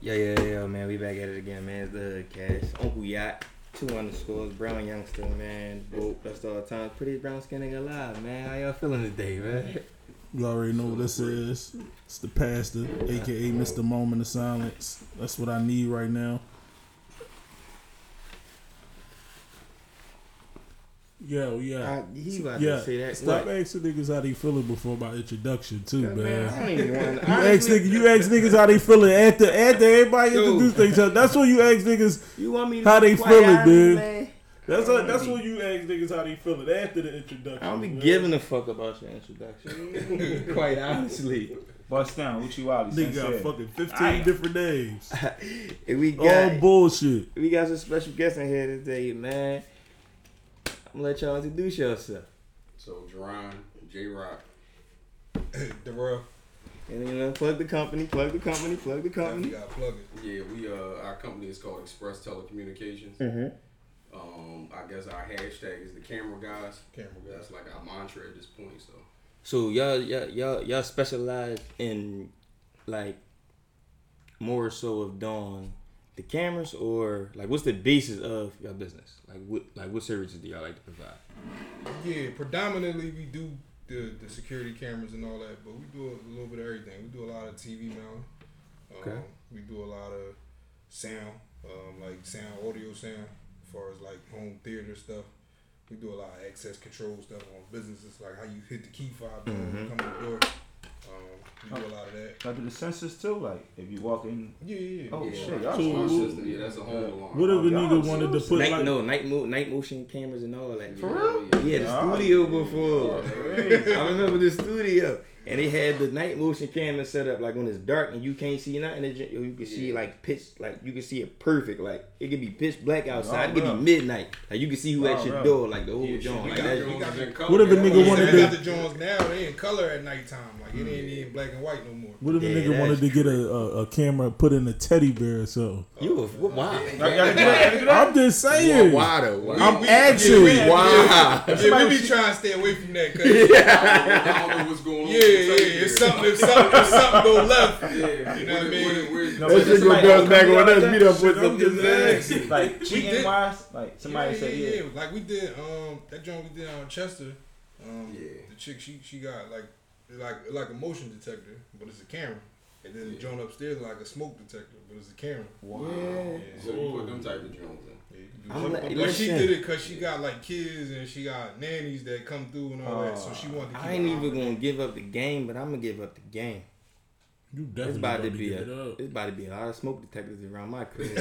Yeah, yeah, yeah, man. We back at it again, man. It's the Hood Cash. Uncle Yacht. Two underscores. Brown Youngster, man. Boop. That's all time. Prettiest brown skin nigga alive, man. How y'all feeling today, man? You already know what this is. It's the pastor, aka Mr. Moment of Silence. That's what I need right now. Yo, oh, yeah. I, he about Yeah, to say that. stop What? asking niggas how they feeling before my introduction too, Man, man. I don't even want You ask niggas, you ask niggas how they feeling after after everybody Yo. introduce themselves. That's when you ask niggas. You want me to How they feeling, man? dude? That's I what, that's be- when you ask niggas how they feeling after the introduction. I don't be man. giving a fuck about your introduction. Quite honestly. Bust down, Uchi Wally. Nigga got Sensei. fucking fifteen Aye. different names. And we All got bullshit. we got some special guests in here today, man. I'm gonna let y'all introduce yourself. So Jerron, J Rock, Darrell, And you know, plug the company, plug the company, plug the you company. got plug it. yeah, we uh our company is called Express Telecommunications. Mm-hmm. Um, I guess our hashtag is the camera guys. Camera guys. That's like our mantra at this point. So So y'all, y'all, y'all, y'all specialize in like more so of doing the cameras, or like what's the basis of your business? Like what, like what services do y'all like to provide? Yeah, predominantly we do the, the security cameras and all that, but we do a little bit of everything. We do a lot of TV mounting. Um, Okay. We do a lot of sound, um, like sound, audio sound, as far as like home theater stuff. We do a lot of access control stuff on businesses, like how you hit the key fob Mhm. come to the door. Um, we do a lot of that. Y'all do the census too? Like, if you walk in. Yeah, yeah, yeah. Oh, yeah, shit, our y'all alarm so- system, yeah, that's a home alarm. What if a Oh, nigga wanted to put night, like no, night mo- night motion cameras and all that. Yeah, For real? Yeah, Yeah, the studio before. Crazy. I remember the studio, and they had the night motion camera set up like when it's dark and you can't see nothing. it You can see Yeah. like pitch, like you can see it perfect. Like it could be pitch black outside. Oh, it could bro. be midnight. Like you can see who at your bro. door, like the whole Yeah, joint. Like that. we Jones got in the- color. What if a Yeah, nigga Yeah, wanted they to- got the Jones now. They in color at nighttime. Like it ain't even black and white no more. What if a Yeah, nigga wanted that's to get a, a, a camera put in a teddy bear or something? You a why? Y'all- y'all do that? Y'all do that? I'm just saying. Why though? I'm actually asking. yeah, we- Wow. Yeah, we be trying to stay away from that. Cause I don't know what's going on. Yeah, yeah. If something, if something, if something go left, Yeah, You know what I mean? No, That but shit go else back come on to us. y'all We like done that? put I'm some just. Like, We cheating did- wise? Like, somebody yeah, said, yeah, yeah. yeah. Like we did, um, that joint we did on Chester. Um, Yeah. the chick she she got like like like a motion detector, but it's a camera. And then the Yeah. joint upstairs like a smoke detector, but it's a camera. Wow. Yeah. So you put them type of Jones in. Yeah, you can do I'm that. like- but she did it because she got like kids and she got nannies that come through and all that. So she wanted to uh, keep I ain't even gonna give up the game, but I'm gonna give up the game. You It's definitely about to about to be a, it it's about to be a lot of smoke detectors around my crib.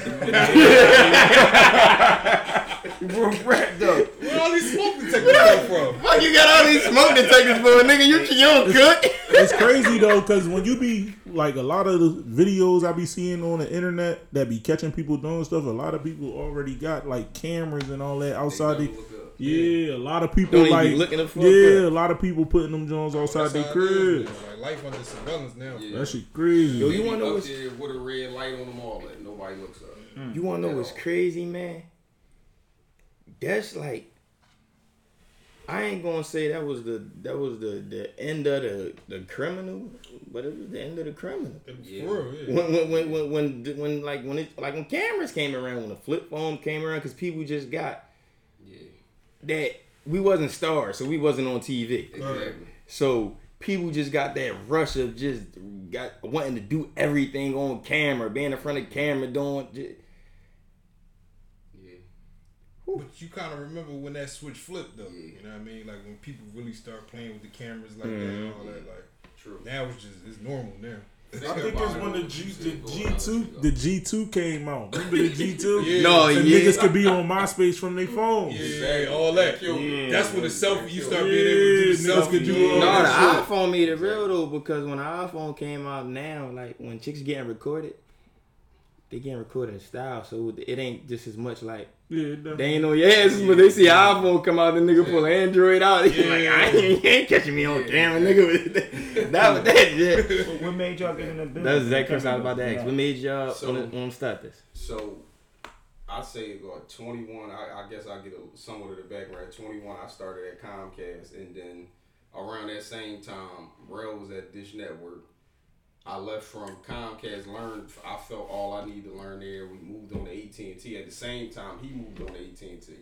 Real rap, though. Where all these smoke detectors come from? Fuck, you got all these smoke detectors for nigga. You you don't cook. It's crazy though, because when you be like a lot of the videos I be seeing on the internet that be catching people doing stuff, a lot of people already got like cameras and all that outside. They The, never look up. yeah, a lot of people Don't like looking the fuck yeah, a lot of people putting them Jones oh, outside That's their how it crib. is. Like life under surveillance now. Yeah. That shit crazy. Yo, you wanna know up what's- there with a red light on them all that nobody looks up. Hmm. You wanna know what's crazy, man? That's like I ain't gonna say that was the that was the the end of the the criminal, but it was the end of the criminal. Yeah. For real. When when when when when, when like when it like when cameras came around, when the flip phone came around, because people just got Yeah, that we wasn't stars, so we wasn't on TV. exactly. So people just got that rush of just got wanting to do everything on camera, being in front of camera, doing. Just, Yeah, But you kind of remember when that switch flipped though. Yeah. You know what I mean? Like when people really start playing with the cameras like that and mm-hmm. all that. Like true. now it's just it's normal now. I think it's when the G the G two the G two came out. Remember the G two? Yeah. No, So yeah. niggas could be on MySpace from their phones. Yeah, all that. Yeah. That's when the selfie you start Yeah, being able to do the niggas selfie. could do yeah. all No, the shit. iPhone made it real though because when the iPhone came out now, like when chicks getting recorded, they getting recorded in style, so it ain't just as much like Yeah, they ain't on your ass, but they see iPhone come out, the nigga pull Android out. He's like, I ain't, you ain't catching me on camera, nigga. that was that shit. What- What made y'all get in the business? That's exactly what I was about to ask. What made y'all So- want to start this? So, I'd say about 21. I, I guess I get a, somewhat of the background. At 21, I started at Comcast, and then around that same time, Rel was at Dish Network. I left from Comcast. Learned. I felt all I needed to learn there. We moved on to AT and T. At the same time, he moved on to AT and T,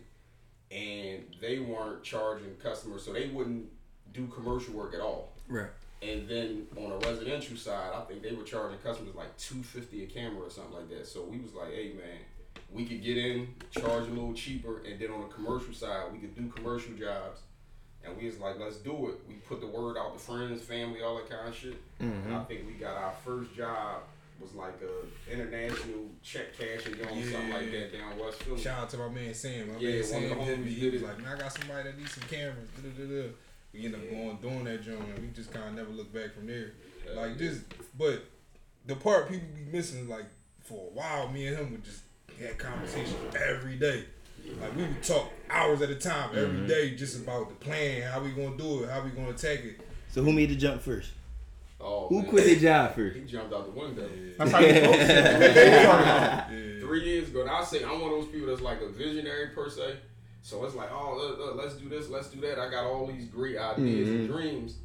and they weren't charging customers, so they wouldn't do commercial work at all. Right. And then on a residential side, I think they were charging customers like two fifty a camera or something like that. So we was like, hey man, we could get in, charge a little cheaper, and then on the commercial side, we could do commercial jobs. And we was like, let's do it. We put the word out to friends, family, all that kind of shit. And I mm-hmm. think we got our first job was like a international check cashing joint, something like that down West Philly. Shout out to my man Sam. My Yeah, man one Sam of the hit me. homies He did was it. like, man, I got somebody that needs some cameras. Da-da-da-da. We ended up going doing that joint, and we just kind of never looked back from there. Like just, but the part people be missing, like for a while, me and him would just had conversations every day. Like we would talk hours at a time every mm-hmm. day, just about the plan, how we gonna do it, how we gonna attack it. So who made the jump first? Oh, Who man. quit their job first? He jumped out the window. That's how you supposed. Yeah. Three years ago, and I say I'm one of those people that's like a visionary per se. So it's like, oh, look, look, let's do this, let's do that. I got all these great ideas and mm-hmm. dreams.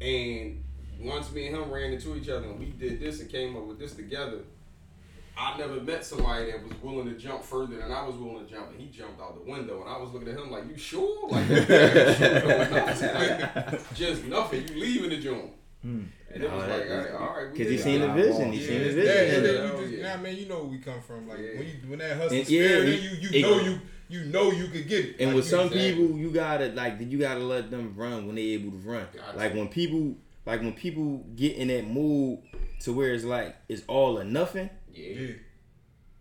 And once me and him ran into each other and we did this and came up with this together, I never met somebody that was willing to jump further than I was willing to jump, and he jumped out the window. And I was looking at him like, "You sure? Like, you sure going nothing? Like, just nothing. You leaving the joint?" Hmm. And it was Nah, like, that- all right, we Cause he did seen the vision. He Yeah, seen the vision. that, and And- then Yeah. you just, Yeah. nah, man, you know where we come from. Like Yeah. when you when that hustle And- spirit, yeah, then you- you you it- know you you know you could get it. And Like, with some exactly. people, you gotta like you gotta let them run when they able to run. Gotcha. Like when people like when people get in that mood to where it's like it's all or nothing. Yeah. yeah.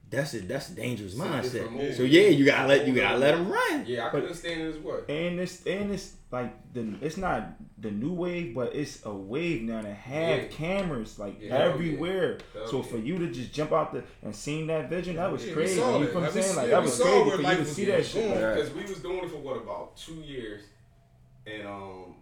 That's a that's a dangerous It's mindset. move. So yeah, you gotta let you gotta let them run. Yeah, I But- can understand it as well. And it's and it's like the it's not the new wave, but it's a wave now to have Yeah. cameras like Yeah, everywhere. Hell so yeah. for you to just jump out there and seeing that vision, that was Yeah, crazy. You know what I'm Like, we- saying? Like yeah, that was crazy for you to see that shit. Right. Because we was doing it for what about two years, and um,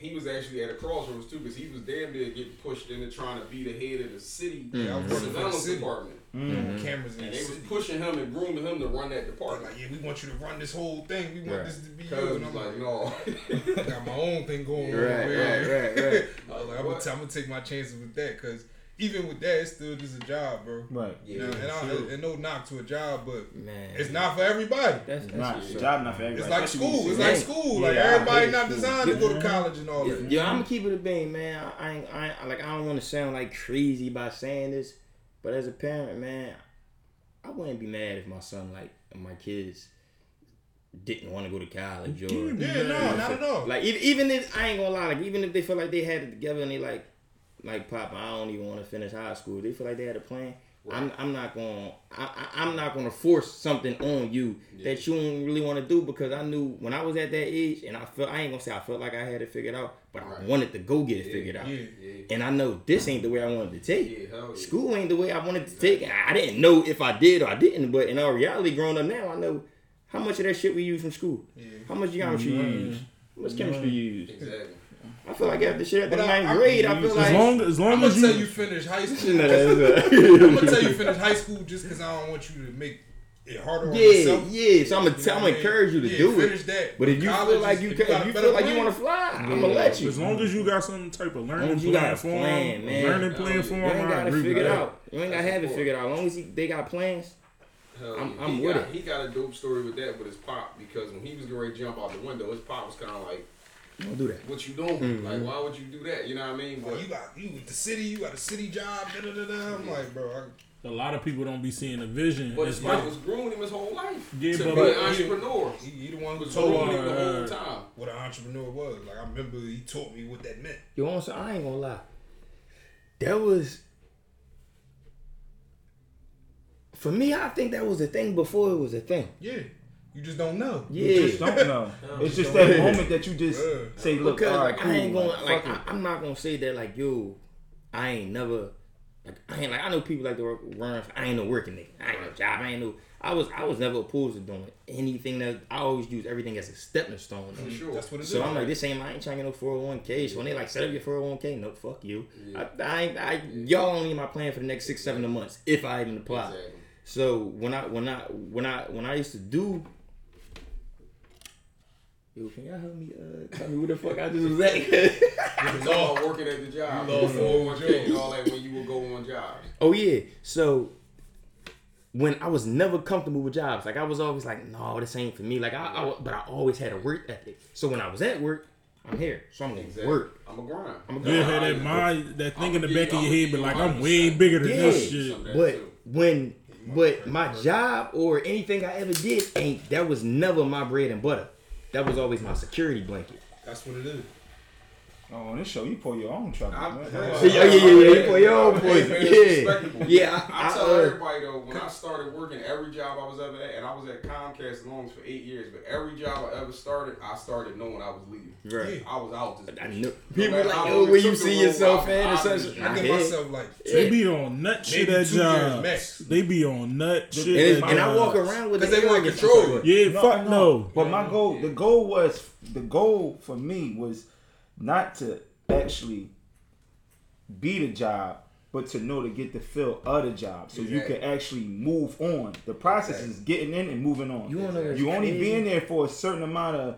he was actually at a crossroads too, because he was damn near getting pushed into trying to be the head of the city mm-hmm. Yeah, I was working for the surveillance city. department, mm-hmm. Doing cameras in and the they was pushing him and grooming him to run that department. like, yeah, we want you to run this whole thing. We want Right. this to be Cuz yours. And I'm like, like, no. I got my own thing going on. Right, over here. right, right, right. I was like, I'm gonna, I'm gonna take my chances with that because even with that, it's still just a job, bro. Right. You know, and, I, and no knock to a job, but Man, it's not for everybody. That's, It's that's not what's the up. job not for everybody. It's like especially school. It's like that. school. Like Yeah, I everybody hate not school. designed to go to college and all Yo, that. Yeah, I'm gonna keep it a bang, man. I ain't, I ain't, like I don't want to sound like crazy by saying this, but as a parent, man, I wouldn't be mad if my son, like my kids, didn't want to go to college or Yeah, no, not at all. like even, even if I ain't gonna lie, like even if they feel like they had it together and they like, like Papa, I don't even want to finish high school. They feel like they had a plan. I'm, I'm not gonna I, I, I'm not gonna force something on you that you don't really want to do because I knew when I was at that age and I felt I ain't gonna say I felt like I had it figured out, but I wanted to go get it figured out. Yeah. yeah, And I know this ain't the way I wanted to take. it. yeah, hell yeah. School ain't the way I wanted to take. it. I didn't know if I did or I didn't, but in all reality, growing up now, I know how much of that shit we use from school. How much geometry you mm-hmm. use. How much mm-hmm. chemistry you use. Exactly. I feel like after shit at the But I- ninth I- grade, I feel As like long as long I'm gonna as tell you, you finish high school. No, I'm gonna tell you finish high school just because I don't want you to make it harder on Yeah, yourself. yeah. So I'm gonna tell, I'm gonna encourage you to Yeah, do finish it. that. But if you College feel like you if can, if you feel like you want to fly, I'm gonna let you. as long as you got some type of learning as you got a plan, plan, form, man. learning Hell plan yeah. form, You ain't gotta figure it out. You ain't gotta have it figured out. As long as they got plans. Hell I'm- yeah. I'm with got, it. He got a dope story with that with his pop because when he was going to jump out the window, his pop was kind of like, Don't do that. "What you doing? Mm-hmm. Like, why would you do that? You know what I mean?" Well, But you got you with the city, you got a city job. Da, da, da, da. I'm like, bro, I, A lot of people don't be seeing the vision. but It's his like pop was grooming him his whole life Yeah, to but- be but- an entrepreneur. he, he the one who was told grooming me him the whole uh, time. what an entrepreneur was. Like I remember he taught me what that meant. Yo, also, I ain't gonna lie. That was for me. I think that was a thing before it was a thing. Yeah, you just don't know. You Yeah, just don't know. It's just that know. moment that you just Yeah. say, "Look, because all right, like cool, I ain't gonna like, like I, I'm not gonna say that like yo, I ain't never like I ain't like I know people like to work run. I ain't no working nigga. I ain't no job. I ain't no. I was I was never opposed to doing anything that I always use everything as a stepping stone. For sure. That's what it is. So I'm like, this ain't I ain't trying to get no 401k. So when they like set up your 401k, no, fuck you. I, I, ain't- I, y'all only in my plan for the next six, seven months if I even apply. Exactly. So So when I when I when I when I used to do yo, can y'all help me? Uh, tell me where the fuck I just was at? It's all about working at the job. You lost Before all one your thing, all that when you would go on jobs. oh yeah, so when I was never comfortable with jobs, like I was always like, no, this ain't for me. Like I, I but I always had a work ethic. So when I was at work, I'm here, so I'm gonna Exactly. work. I'm a grind. I'm a You grind. had that mind, that thing in the I'ma back give of your head, I'ma but like I'm way bigger than Yeah. this shit. Some of that But too. when but my job or anything I ever did ain't that was never my bread and butter. That was always my security blanket. That's what it is. Oh, on this show, you pull your own truck. I- man. Yeah, Yeah, yeah, yeah, yeah. You put your own Hey, poison. man, Yeah. Yeah, I, I- tell I, uh, everybody though, when I started working, every job I was ever at, and I was at Comcast long for eight years, but every job I ever started, I started knowing I was leaving. Right. I was out this. I bitch. know. People like, how yo, long it where you see yourself out, at and I such. was- I I get myself like They be on nut shit Maybe at jobs. They be on nut shit. And, at it's- and I walk jobs. around with 'Cause because they want arrogance control. it. Yeah, fuck no. But my goal, the goal was, the goal for me was not to actually be the job, but to know to get the feel of the job, so you can actually move on. The process is getting in and moving on. You wanna know what's you only crazy? being there for a certain amount of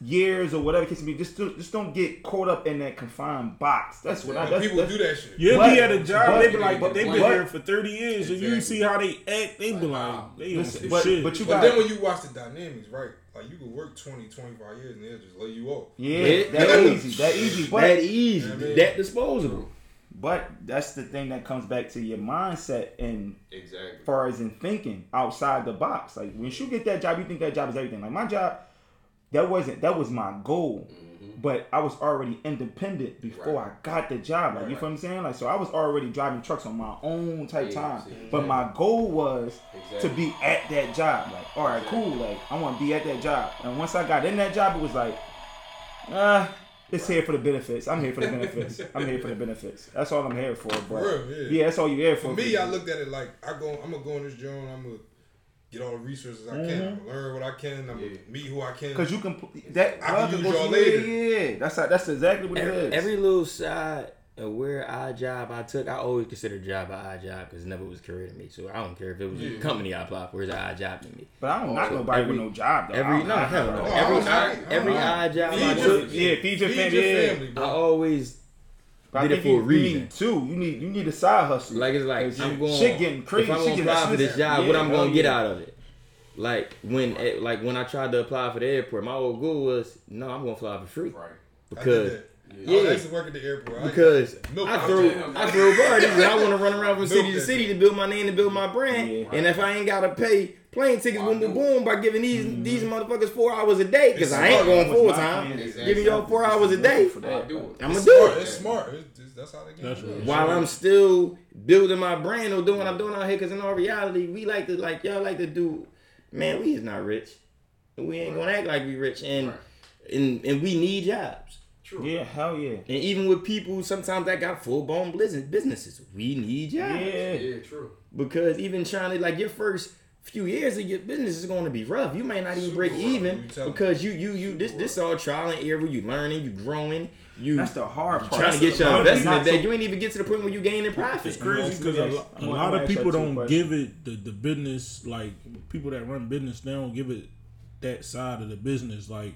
years or whatever it case may be. Just do, just don't get caught up in that confined box. That's what I. But That's, people that's, do that shit. You But- be at a job, but- they be like, but- they been but- here for 30 years, and you see how they act, they be like, Wow. they on Listen, some but, shit. but you But got then when you watch the dynamics, right? Like you could work 20, 25 years and they'll just lay you off. yeah, Yeah, that easy, that easy. But that easy, Yeah, man. that disposable. But that's the thing that comes back to your mindset and Exactly. far as in thinking outside the box. Like when you get that job, you think that job is everything. Like my job, that wasn't that was my goal. Mm-hmm. But I was already independent before Right. I got the job. Like you Right. feel what I'm saying? Like so I was already driving trucks on my own type Yeah, time. see, But my goal was Exactly. to be at that job. Like, all right, cool. Like I want to be at that job. And once I got in that job, it was like, ah, it's here for the benefits. I'm here for the benefits. I'm here for the benefits. That's all I'm here for. But real, yeah. yeah, that's all you here for. For me, I looked at it like I go. I'm gonna go in this joint. I'm gonna get all the resources I can. Mm-hmm. I'm learn what I can. I'm Yeah. meet who I can. Because you can that I can use y'all later. Yeah, yeah, that's how, that's exactly what it Every, is. every little side of where I job I took, I always consider job a odd job because never was career to me. So I don't care if it was a company I applied for, it's an odd job to me. but I don't knock So nobody every- with no job though. Every no, hell no. No, Every odd, every odd job I took, Yeah, feed your Feed family. your yeah. family, I always But I did it think for you, a you reason. need two. You need you need a side hustle. Like it's like I'm shit- going. Shit getting crazy. If I'm Shit gonna getting apply for this expensive. job, what I'm gonna get out of it? Like when, eh, like when I tried to apply for the airport, my old goal was no, I'm gonna fly for free Right. Because that. Yeah. I used to work at the airport. Because Milk I out throw. I throw parties and I want to run around from city to city to build my name and build my brand. Yeah. And if I ain't gotta pay plane tickets, boom, boom, boom, by giving these Mm-hmm. these motherfuckers four hours a day, because I ain't going full time. Exactly. Giving y'all four hours a day. I that. do it. I'm gonna do it. It's smart. It's, it's, that's how they get That's right. While I'm still building my brand or doing what I'm doing out here, because in all reality, we like to like y'all like to do. Man, we is not rich. We ain't gonna act like we rich, and Right. and and we need jobs. True. Yeah, hell yeah. And even with people sometimes that got full blown business businesses, we need jobs. Yeah. Yeah, true. Because even trying to like your first few years of your business is going to be rough. You may not even Super break rough, even you because you you you this this all trial and error. You learning, you growing, you That's the hard part. trying to That's get the- your not- investment not that so- you ain't even get to the point where you gaining profit. It's crazy because a, lo- a I'm lot of people don't questions. give it the, the business like people that run business they don't give it that side of the business like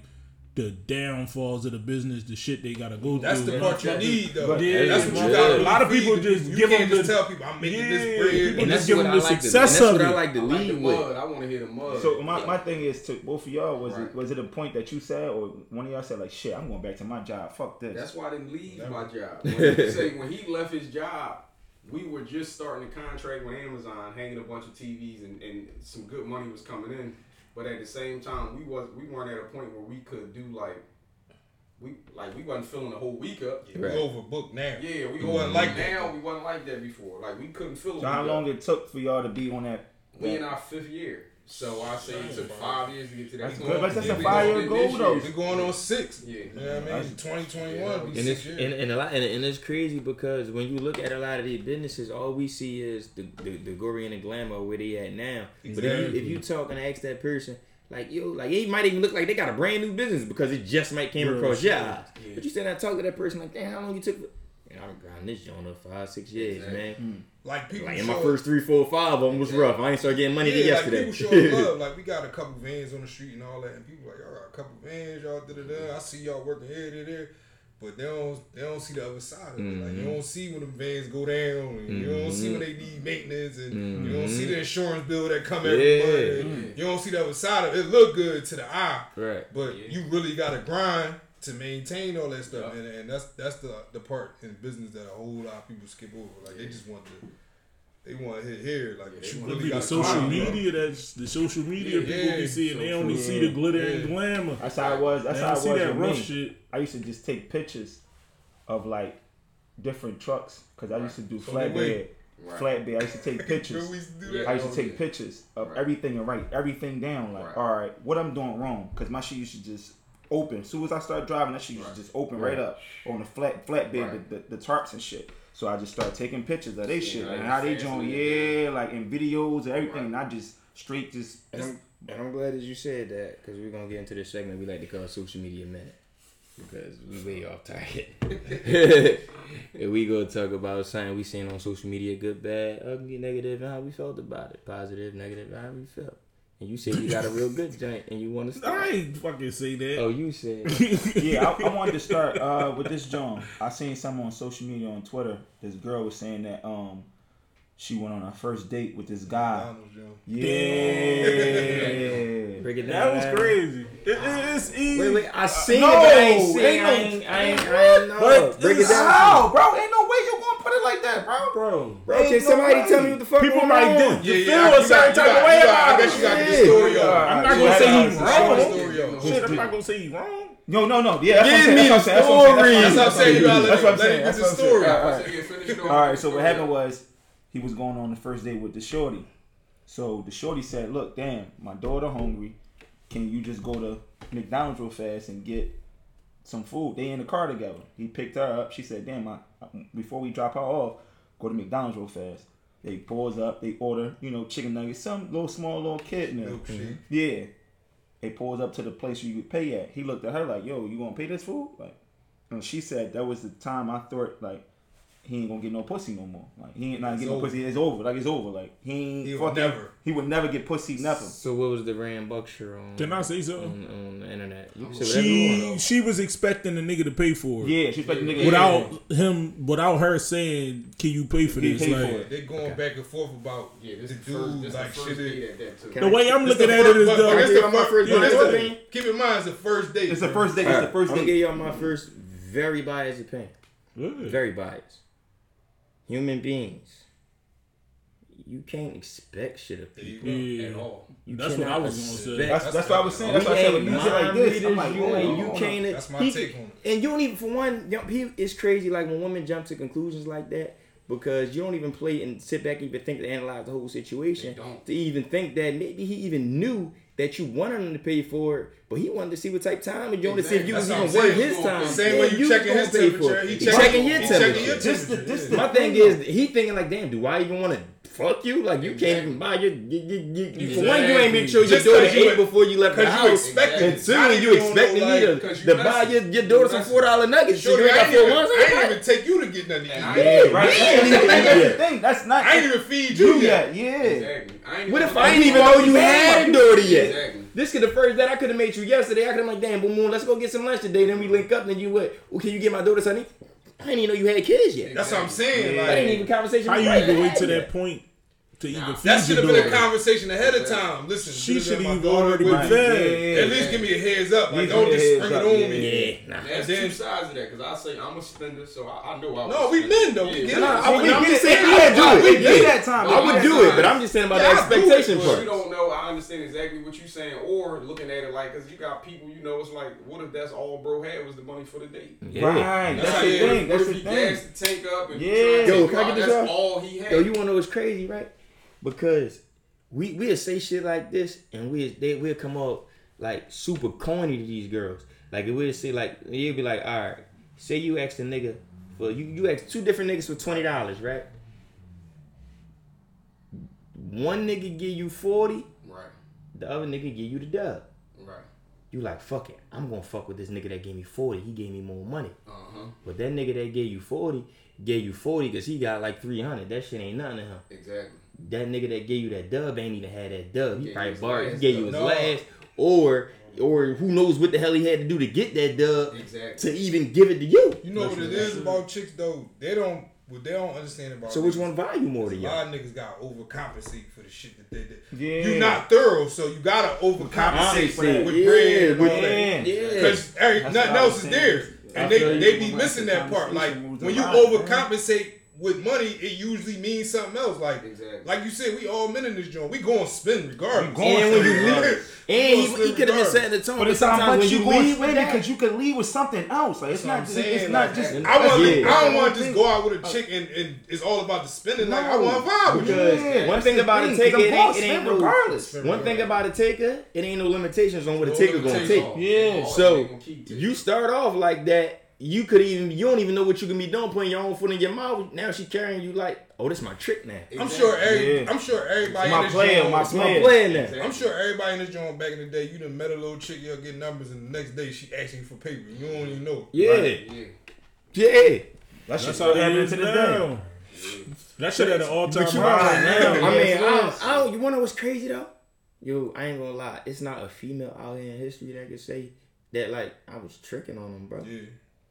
the downfalls of the business the shit they gotta go That's through That's the part you need, though. Yeah, that's what you yeah. got. A lot of people just you give can't them just the- tell people I'm making Yeah, this bread. people And just that's give what them I the like to, and success that's of what I like to I like lead with. mud. I want to hear the mud. So my, my thing is to both of y'all was Right. it was it a point that you said or one of y'all said like shit I'm going back to my job fuck this That's why I didn't leave my job. When he say when he left his job, we were just starting a contract with Amazon, hanging a bunch of TVs, and, and some good money was coming in. But at the same time, we was we weren't at a point where we could do like we like we wasn't filling the whole week up. Yeah, Right. We overbooked now. Yeah, we We wasn't like that. now. We wasn't like that before. Like we couldn't fill. a so how week up. long it took for y'all to be on that We in our fifth year, so I say it took five years to get to that. That's point. good, but that's a five-year goal though. We're going on six. Yeah. You know what I mean? That's- 2021. And it's and, and a lot and, and it's crazy because when you look at a lot of these businesses, all we see is the the, the glory and the glamour where they at now. Exactly. But if you, if you talk and ask that person, like yo, like it might even look like they got a brand new business because it just might came Real across your shit. eyes. But you said I talk to that person like, damn, how long you took? And I I'm grinding this joint up five, six years, Exactly. man. Like people Like in show my first three, four, five of them was Yeah. rough. I ain't start getting money till yeah, yesterday. like people show love. Like we got a couple vans on the street and all that, and people like, y'all got a couple vans, y'all da da da. I see y'all working here, there, there. But they don't, they don't see the other side of it. Like you Mhm. don't see when the vans go down, and you don't see when they mm-hmm. need maintenance, and you don't see mm-hmm. the insurance bill that come every Yeah. month. and mm-hmm. You don't see the other side of it. It look good to the eye, right. but Yeah. you really got to grind to maintain all that stuff, Yeah. and, and that's that's the the part in business that a whole lot of people skip over. Like they just want to, they want to hit here. Like Yeah, you really be the got social media that's the social media Yeah, people yeah. be seeing. They only true. see the glitter and glamour. That's how it was. That's They how don't it see was that with rough me. shit. I used to just take pictures of like different trucks because I used to do So flatbed. Right. Flatbed. I used to take pictures. Remember we do Yeah. that? I used to Oh, take yeah. pictures of Right. everything and write everything down. Like, Right. all right, what I'm doing wrong because my shit used to just open. As soon as I started driving, that shit used Right. just open right, Right. up on the flat flatbed, Right. the, the, the tarps and shit. So I just started taking pictures of they Yeah, shit and how they fancy doing, yeah, like in videos and everything. Right. And I just straight just. And I'm, and I'm glad that you said that because we're gonna get into this segment we like to call social media minute because we way off target. and we gonna talk about something we seen on social media, good, bad, ugly, negative, and how we felt about it, positive, negative, and how we felt. And you said you got a real good joint and you want to start. I ain't fucking say that. Oh, you said yeah, I, I wanted to start uh, with this John. I seen something on social media on Twitter. This girl was saying that um she went on her first date with this guy. McDonald's, yo. Yeah. break it down. That was man. crazy. It, it, it's easy. Wait, wait, I seen no, it, but I ain't seen. ain't I no- ain't, I ain't, I ain't know. But break it down. How, bro? Ain't no way you gonna put it like bro. bro. Bro, can Ain't no somebody way. tell me what the fuck People going might on? do- Yeah, feel yeah. a certain got- type got- of way you got- about I guess you got to get it. the story on. I'm not gonna say he's wrong. what the story on. Shit, I'm not gonna say he's wrong. No, no, no. Yeah, that's Give what I'm saying. That's what I'm saying. That's what I'm saying. That's what I'm saying. That's get what the I'm story. saying. All All right. right. Yeah, finish it off. All right, so what happened was he was going on the first date with the shorty. So the shorty said, "Look, damn, my daughter hungry. Can you just go to McDonald's real fast and get some food?" They in the car together. He picked her up. She said, "Damn, I, before we drop her off, go to McDonald's real fast." They pause up. They order, you know, chicken nuggets, some little small little kid meal. Milkshake. Yeah. They pulls up to the place where you could pay at. He looked at her like, "Yo, you gonna pay this food?" Like, and she said that was the time I thought like he ain't gonna get no pussy no more. Like he ain't not It's get no pussy. It's over. Like it's over. Like he ain't He would fucking- never. He would never get pussy. Nothing. So what was the Rand Buckshire on? Can I say on, something? on the internet? You can say whatever you She she was expecting the nigga to pay for it. Yeah, she like the nigga. Without him, without her saying, "Can you pay for He this?" paid for Like it. They going back and forth about Yeah, this the is the first, dude this like the first shit. date at that too. The way I'm It's looking the at first- it is but- the but it's the- my first- yeah, but it's the ahead. thing. Keep in mind, it's the first date. It's the first date. It's the first I'm gonna date. give y'all my first very biased opinion. Very biased. Human beings. You can't expect shit of There people. Yeah. At all. You That's what I was gonna say. expect- That's that's what I was saying. That's we why I said ain't when you said like this, I'm like, you, ain't, you on. can't. That's my he- take on it. And you don't even, for one, you know, he, it's crazy like when women jump to conclusions like that because you don't even play and sit back and even think to analyze the whole situation don't. to even think that maybe he even knew that you wanted him to pay for it, but he wanted to see what type of time and you wanted to see if you was even worth his time. The same Yeah, way you checking his temperature, he He checking- checking your he checking temperature. your This the- temperature. this yeah. My thing is, he thinking like, damn, do I even want to fuck you? Like, you can't even buy your. You, you, you, you- For one, you ain't make sure your Just daughter 'cause you- ate before you left the 'cause you house. expected and it. two, Now you you don't expecting me to, like, 'cause you to buy your, your daughter some four dollar nuggets. Shorty, you ain't I got ain't, four even, ones. I ain't even take you to get nothing to eat. And I yet. ain't- Right. That's the Yeah. thing. That's not. I ain't even feed you you yet. yet. Yeah. Exactly. What if I didn't even know you had a daughter yet? This could the first that I could have made you yesterday. I could have like, damn, boom, boom, let's go get some lunch today. Then we link up. Then you what? Well, can you get my daughter something? I didn't even know you had kids yet. That's what I'm saying. Yeah. That ain't Like, even a conversation. How you even had wait to yet. that point to even Nah, feed that should have been a conversation ahead of time. Listen, She should my have daughter already with been me. fed. At least give me a heads up. Like, don't just heads spring it on yeah. me. Yeah, nah. That's two sides of that because I say I'm a spender, so I, I know I. No, was we spending. men, though. We Yeah. get it. Nah, I would, we I'm get just saying, Yeah, do we it. get Yeah. that time. I would do it, but I'm just saying about Yeah, the I'll do it, expectation but But part. you don't know. I understand exactly what you're saying, or looking at it like, because you got people, you know, it's like, what if that's all bro had was the money for the date? Yeah. Right. That's, That's the thing. That's if the he thing. gassed the tank up and Yeah. yeah. trying to Yo, can I get this that's off? all he had. Yo, you wanna know what's crazy, right? Because we we'll say shit like this, and we they will come up like super corny to these girls. Like we'll say like you'll be like, all right, say you asked a nigga for you you asked two different niggas for twenty dollars, right? One nigga give you forty, right, the other nigga give you the dub. right. you like fuck it. I'm gonna fuck with this nigga that gave me forty. He gave me more money. Uh huh. But that nigga that gave you forty gave you forty because he got like three hundred. That shit ain't nothing to him. Exactly. That nigga that gave you that dub ain't even had that dub. He Gave probably his borrowed. He gave you his No. last, or or who knows what the hell he had to do to get that dub Exactly. to even give it to you. You know what it is about chicks though? They don't what they don't understand about So which one value more to y'all? lot of niggas got overcompensate for the shit that they did. Yeah. You not thorough, so you gotta overcompensate for that with bread and all with- that. yeah. Because That's nothing else is saying. there. I And they, they be missing that part. Like when you around, man. overcompensate with money, it usually means something else. Like Exactly. like you said, we all men in this joint. We going to spend regardless. Going And when you leave, regardless. and he, he could have been regardless. setting the tone. But But it's how sometimes much when you you going to leave spend with that, because you could leave with something else. Like it's not I'm just saying. it's not just. I want Yeah. I don't want to just go out with a chick and, and it's all about the spending. Like I want to vibe with you. Because Yeah, one thing about a taker, 'cause it ain't, it ain't no. regardless. One thing about a taker, it ain't no limitations on what a taker gonna take. Yeah. So, they gonna keep taking. You start off like that, you could even you don't even know what you can be doing, putting your own foot in your mouth. Now she carrying you like, oh, this is my trick now. I'm sure every, Yeah. I'm sure everybody My in this player, joint, my It's my plan now. Exactly. I'm sure everybody in this joint back in the day, you done met a little chick, you'll get numbers, and the next day she asking for paper. You don't even know. Yeah, Right. Yeah. yeah. That shit That's how still it happening is to this day. That shit at an all time But you high right now. now. I mean, Yes, I don't, I don't. You wanna know what's crazy though? Yo, I ain't gonna lie. It's not a female out here in history that could say that like I was tricking on them, bro. Yeah.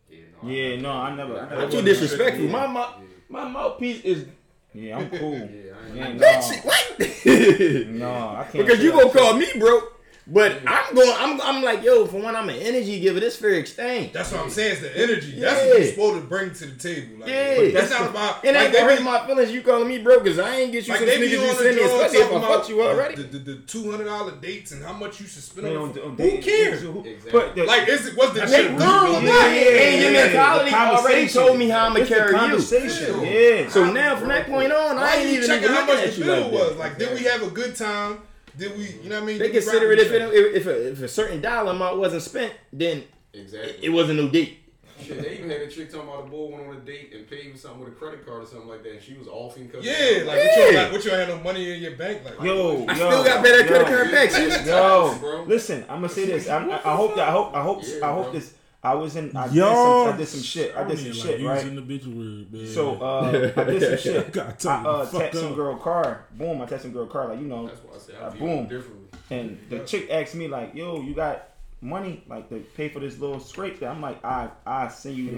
Yeah. No, Yeah, no, I never. I I'm too disrespectful. Yeah. My mouth, my mouthpiece is Yeah, I'm cool. Yeah, I ain't- Yeah, no. bitch. What? No, I can't. because you that gonna call me broke. But I'm going. I'm. I'm like, yo. For one, I'm an energy giver. This fair exchange. That's what I'm saying. It's the energy. Yeah. That's what Yeah. you're supposed to bring to the table. Like, Yeah. But that's That's not about. It like, ain't they gonna hurt my feelings. You calling me broke because I ain't get you Like some they be you on the send me, joint especially if I fucked you about already. The, the, the two hundred dollar dates and how much you should spend Man, on. on- the- on Who dating- cares? Exactly. But the- Like, is it was the That chick shit thorough or yeah, not? yeah, and your yeah, mentality already told me how I'ma carry you. Yeah. Yeah. So now from that point on, I ain't you even checking how much the bill was? Like, did we have a good time? Did we, you know what I mean? They consider it if it, each if, a, if a certain dollar amount wasn't spent, then Exactly. it wasn't no date. Shit, they even had a chick talking about a boy went on a date and paid for something with a credit card or something like that, and she was offing because Yeah, like, what you Yeah. what you don't have no money in your bank? Like, Yo, I yo, still got better yo. credit card back. Yo, Bro. listen, I'm gonna say this. I, I, I hope that I hope I hope Yeah, I hope bro. this. I was in. I did, Yo, some, I did some shit. I did some like shit, using right? the bitch word, man. So uh, I did some shit. Gotta I tell uh, the text some girl car. Boom, I text some girl car. Like you know, That's why I said I view boom. and the chick asked me like, "Yo, you got money like to pay for this little scrape?" That I'm like, "I I send you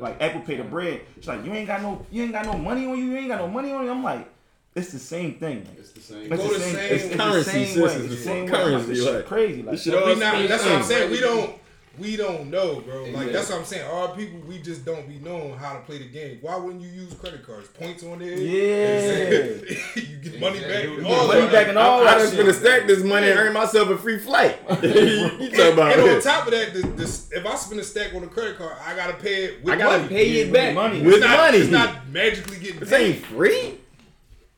like Apple Pay the bread." She's like, "You ain't got no you ain't got no money on you. You ain't got no money on you." I'm like, "It's the same thing." Like, It's the same. it's the the same, same- it's, it's Currency, the same sis, way. It's the the same fuck way. currency, like, crazy. Like, shit we not, that's what I'm saying. We don't we don't know, bro. Like Exactly. that's what I'm saying. Our people, we just don't be knowing how to play the game. Why wouldn't you use credit cards? Points on there. Yeah. you get money back. Exactly. and all money that. back and all I, I that just shit. finna stack this money and earn myself a free flight. you talk about And on top of that, the, this, if I spend a stack on a credit card, I gotta pay it with I gotta money. pay Yeah, it with back money. with it's not, money. It's not magically getting This paid. ain't free,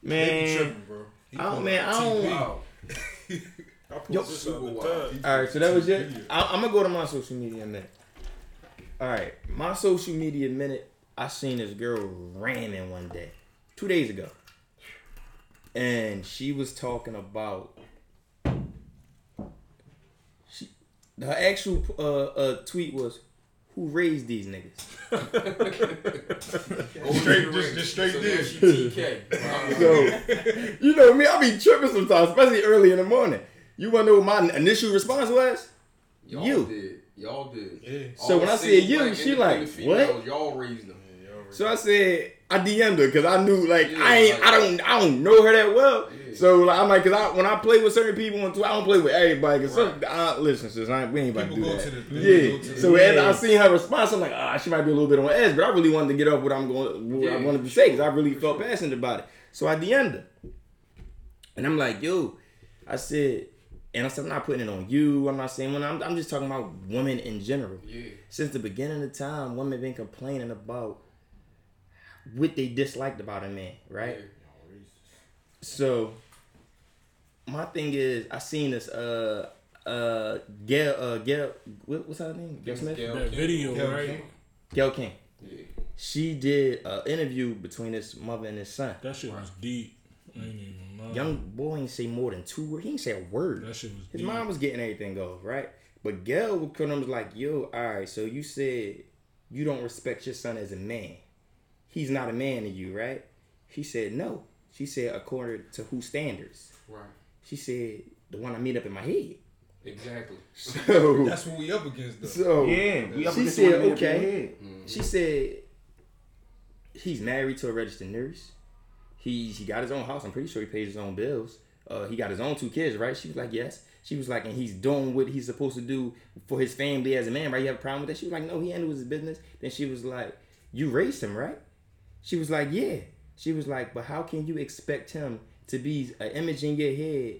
They be man. tripping, bro. He I don't, man, I don't. TP. Wow. I pulled Yo, this super out the wild. tub. All right, so that was it. I, I'm gonna go to my social media in minute. All right, my social media minute. I seen this girl ramming one day, two days ago, and she was talking about. She, her actual uh, uh, tweet was, "Who raised these niggas?" Straight- just- just straight so there. now she TK. Wow. So, you know me, I be tripping sometimes, especially early in the morning. You wanna know what my initial response was? Y'all You. did. Y'all did. Yeah. So All when I the said you, black she like, females, what? Y'all raised them. So I said I DM'd her because I knew like Yeah, I ain't like- I don't I don't know her that well. Yeah. So like, I'm like because I when I play with certain people on Twitter, I don't play with everybody. Cause some, I, listen, sis, I we ain't about to do go that. to the- yeah. go to the- so as Yeah. I seen her response, I'm like, ah, she might be a little bit on edge, but I really wanted to get up what I'm going, what I Yeah, wanted to for say because I really for felt sure. passionate about it. So I DM'd her, and I'm like, yo, I said. And I said, I'm not putting it on you. I'm not saying when I'm, I'm just talking about women in general Yeah. since the beginning of time, women been complaining about what they disliked about a man, right? Yeah. So my thing is, I seen this uh uh Gayle uh Gayle what, what's her name? Gayle Smith, Gayle That King. video, Gayle right? King. Gayle King. Yeah. She did an interview between his mother and his son. That shit was deep. I ain't even lie. Young boy ain't say more than two words. He ain't say a word. That shit was His deep. mom was getting everything off, right? But Gayle would come and was like, yo, all right, so you said you don't respect your son as a man. He's not a man to you, right? She said, no. She said, according to whose standards? Right. She said, the one I made up in my head. Exactly. So, That's what we up against, though. so Yeah, we up she against said, okay. up in the head. She said he's married to a registered nurse. He he got his own house. I'm pretty sure he pays his own bills. Uh, he got his own two kids, right? She was like, yes. She was like, and he's doing what he's supposed to do for his family as a man, right? You have a problem with that? She was like, no, he handles his business. Then she was like, you raised him, right? She was like, yeah. She was like, but how can you expect him to be an image in your head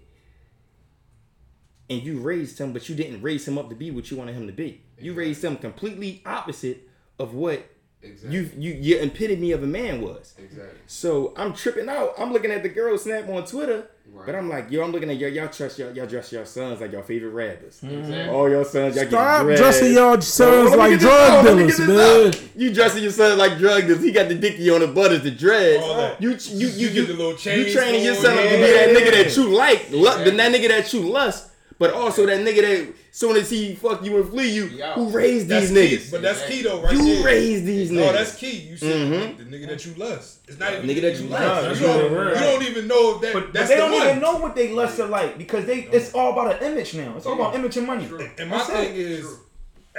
and you raised him, but you didn't raise him up to be what you wanted him to be? You raised him completely opposite of what Exactly. you you your epitome of a man was. Exactly. So I'm tripping out. I'm looking at the girl snap on Twitter, Right. but I'm like, yo, I'm looking at y'all. Y'all trust y'all. Y'all dress your sons like your favorite rappers. Exactly. All your sons, y'all Stop get dreads. dressing y'all Hold sons on, like drug out, let me get dealers, man. out. You dressing your sons like drug dealers. He got the dicky on the butters, the dreads. All. You you you You you, get the you training your on, son up to be that nigga that you like, lu- the that nigga that you lust, but also that nigga that soon as he fuck you and flee you, Yeah. who raised these key, niggas. but that's key though, right you there. raised these No, niggas. No, that's key. You said Mhm. the nigga that you lust. It's not even Nigga that you lust. lust. You don't, you don't even know if that. But, but they the don't one. even know what they lust are like because they it's all about an image now. It's all about image and money. True. And my That's thing it. is,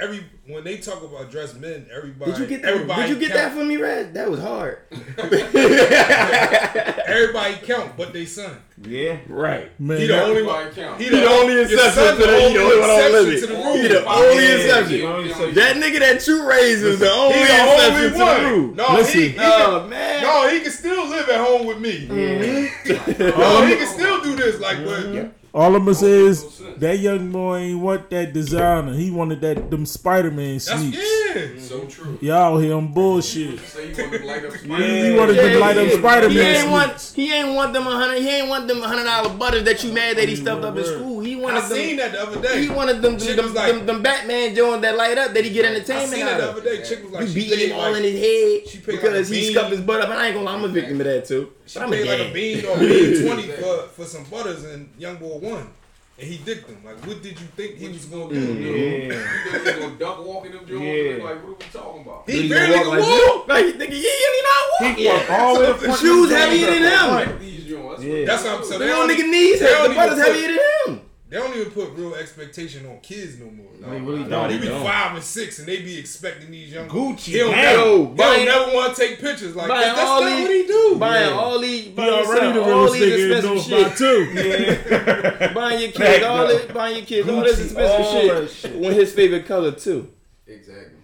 every when they talk about dressed men, everybody. Did you get that? Everybody Did you get count, that for me, Red? That was hard. Everybody count, but they son. Yeah. right. Man, He the only one. Everybody count. He He the only your exception to the, he the only one on exception to the He the only exception. yeah, yeah. That nigga that you raised is the only He the exception only to the rule. No, Listen. he, he Oh can, man. no, he can still live at home with me. Mm-hmm. No, he can still do this. Like, but all I'm gonna say is that young boy ain't want that designer. He wanted that them Spider Man sneaks. yeah. So true. Y'all here on bullshit. Say you want to light up Yeah, he wanted Yeah, to light up yeah. Spider He ain't Man want. He ain't want them a hundred. He ain't want them hundred dollar butters that you mad that he stuffed up in school. He wanted I wanted seen that the other day. He wanted them. Chick Them, like- them, them Batman Jones that light up that he get entertainment. I entertainment seen out that the other day. Chick was like, You she beating paid him all like, in his head she paid like because he bean. scuffed his butt up. And I ain't gonna lie, I'm a victim of that too. She But I'm paid a like a gang. bean or bean twenty for for some butters, and young boy won, and he dicked him. Like, what did you think he was gonna do? Yeah. You think he's gonna duck walk in them joints? Yeah. Like, what are we talking about? He He barely walk can like walk. Like he thinking, yeah, he not walking. He walk all the way to The front shoes heavier than him. Right. These joints. Yeah. That's what I'm saying. The They little don't nigga knees they The even butters put- heavier than him. They don't even put real expectation on kids no more. They really don't. they be don't. five and six, and they be expecting these young Gucci, He don't damn. never, Yo, he buying- don't never want to take pictures like buying that. That's all not these- what he do. Buying Yeah. all these, He buying already the all realest these expensive shit. by two. Buying your kids Fact, all bro. this, buying your kids all this Gucci, expensive all shit, that shit. when his favorite color too. Exactly.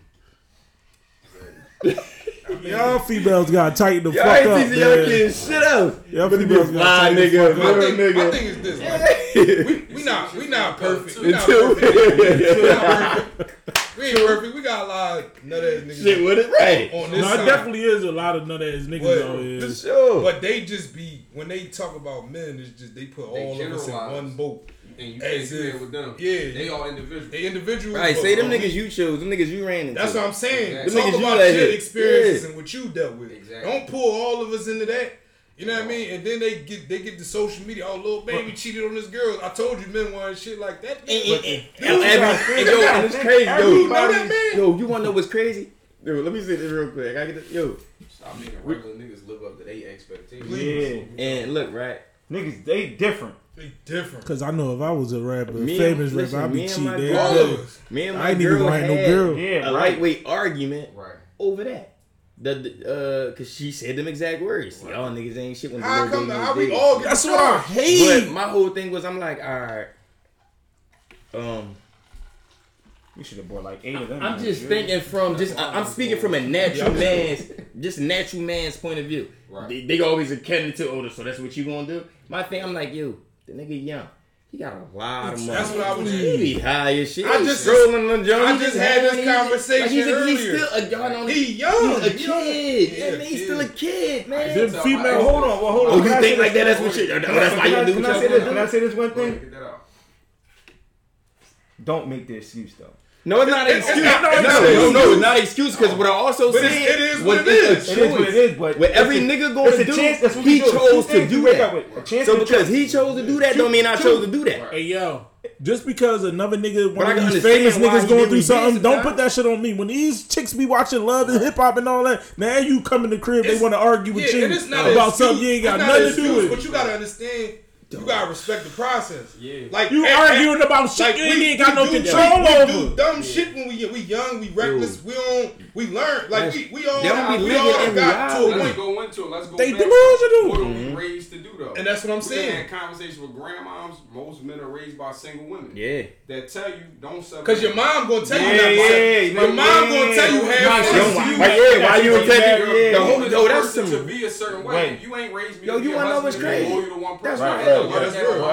Y'all females gotta tighten the Y'all fuck ain't up, teaching your man. kids shit else. Y'all But be females fly gotta tighten the nigga, fuck My up. real thing, my thing is this. Like, we, we not we not perfect. We not perfect. We not perfect. We ain't perfect. We got a lot of nut ass niggas Shit with it, right? on this No, it definitely is a lot of nut ass niggas But- out here. For sure. But they just be when they talk about men, it's just they put They all of us in one boat. And you As can't if- compare with them. yeah. They all individual. They individuals. right, say them niggas you chose, them niggas you ran into. That's what I'm saying. Exactly. Talk niggas about let your hit. experiences Yeah. and what you dealt with. Exactly. Don't pull all of us into that. You know what I mean? And then they get they get the social media. Oh, little baby cheated on this girl. I told you men want shit like that. And, and, and, and, and, yo, and it's crazy, yo. You know that man? Yo, you wanna know what's crazy? Yo, let me say this real quick. I get this. Yo, Stop making regular niggas live up to their expectations. Yeah. and look, right. Niggas, they different. They different. Cause I know if I was a rapper, Me famous and- rapper, I'd listen, be me and cheating. my girl- All of us. Me and my I ain't even girl write no had girl. Yeah, a right. lightweight argument Right. over that. The, the uh, cause she said them exact words. Y'all niggas ain't shit when the How word come? they How we dated. all get That's what I hate. But my whole thing was, I'm like, all right. Um, You should have bought like eight of them. I'm just You- thinking from just I- I'm speaking from a natural man's just natural man's point of view. Right. They, they always akin to older, so that's what you gonna do. My thing, I'm like, yo, the nigga young. He got a lot of money. That's what I was- He be high as shit. I He just- strolling on Jones. I He just had this conversation like, he's, a, he's still a y'all know, He young. He's a kid. Yeah, man, he's kid. still a kid, man. Them Tell female- my Well, ex- hold on. Well, hold on. Oh, you think like that? That's what you. Can I- That's why you do Can what I y'all say this? do. Can I say this one Go ahead, thing? Get that out. Don't make the excuse though. No, it's not an excuse. It's, it's, no, no, no, it's not an excuse because what I also but said it is what it is. It is what it is. But what every nigga going to do, chance, he chose to do that. So because he chose to do that, don't mean I chose to do that. Hey yo. Just because another nigga, one but of these famous niggas going through something, don't put that shit on me. When these chicks be watching love and hip hop and all that, now you come in the crib, it's, they want to argue with yeah, you about something you ain't got nothing to do with. But you gotta understand, Dumb. You gotta respect the process. Yeah. Like you and, arguing about shit like, you ain't got we no control do, over. We do dumb yeah. shit when we we young, we reckless, Dude. we don't we learned like we we all, got, we all got to a point. Go into it. Let's go. They delusional. What mm-hmm. raised to do though? And that's what I'm we saying. Had conversation with grandmoms. Most men are raised by single women. Yeah. That tell you don't settle. Because your mom gonna tell yeah, you. Yeah, yeah. Your mom gonna tell you how you. Yeah. Why you tell me? The whole that's to be a certain way. You ain't raised me. Yo, you wanna know what's crazy? That's right. That's real.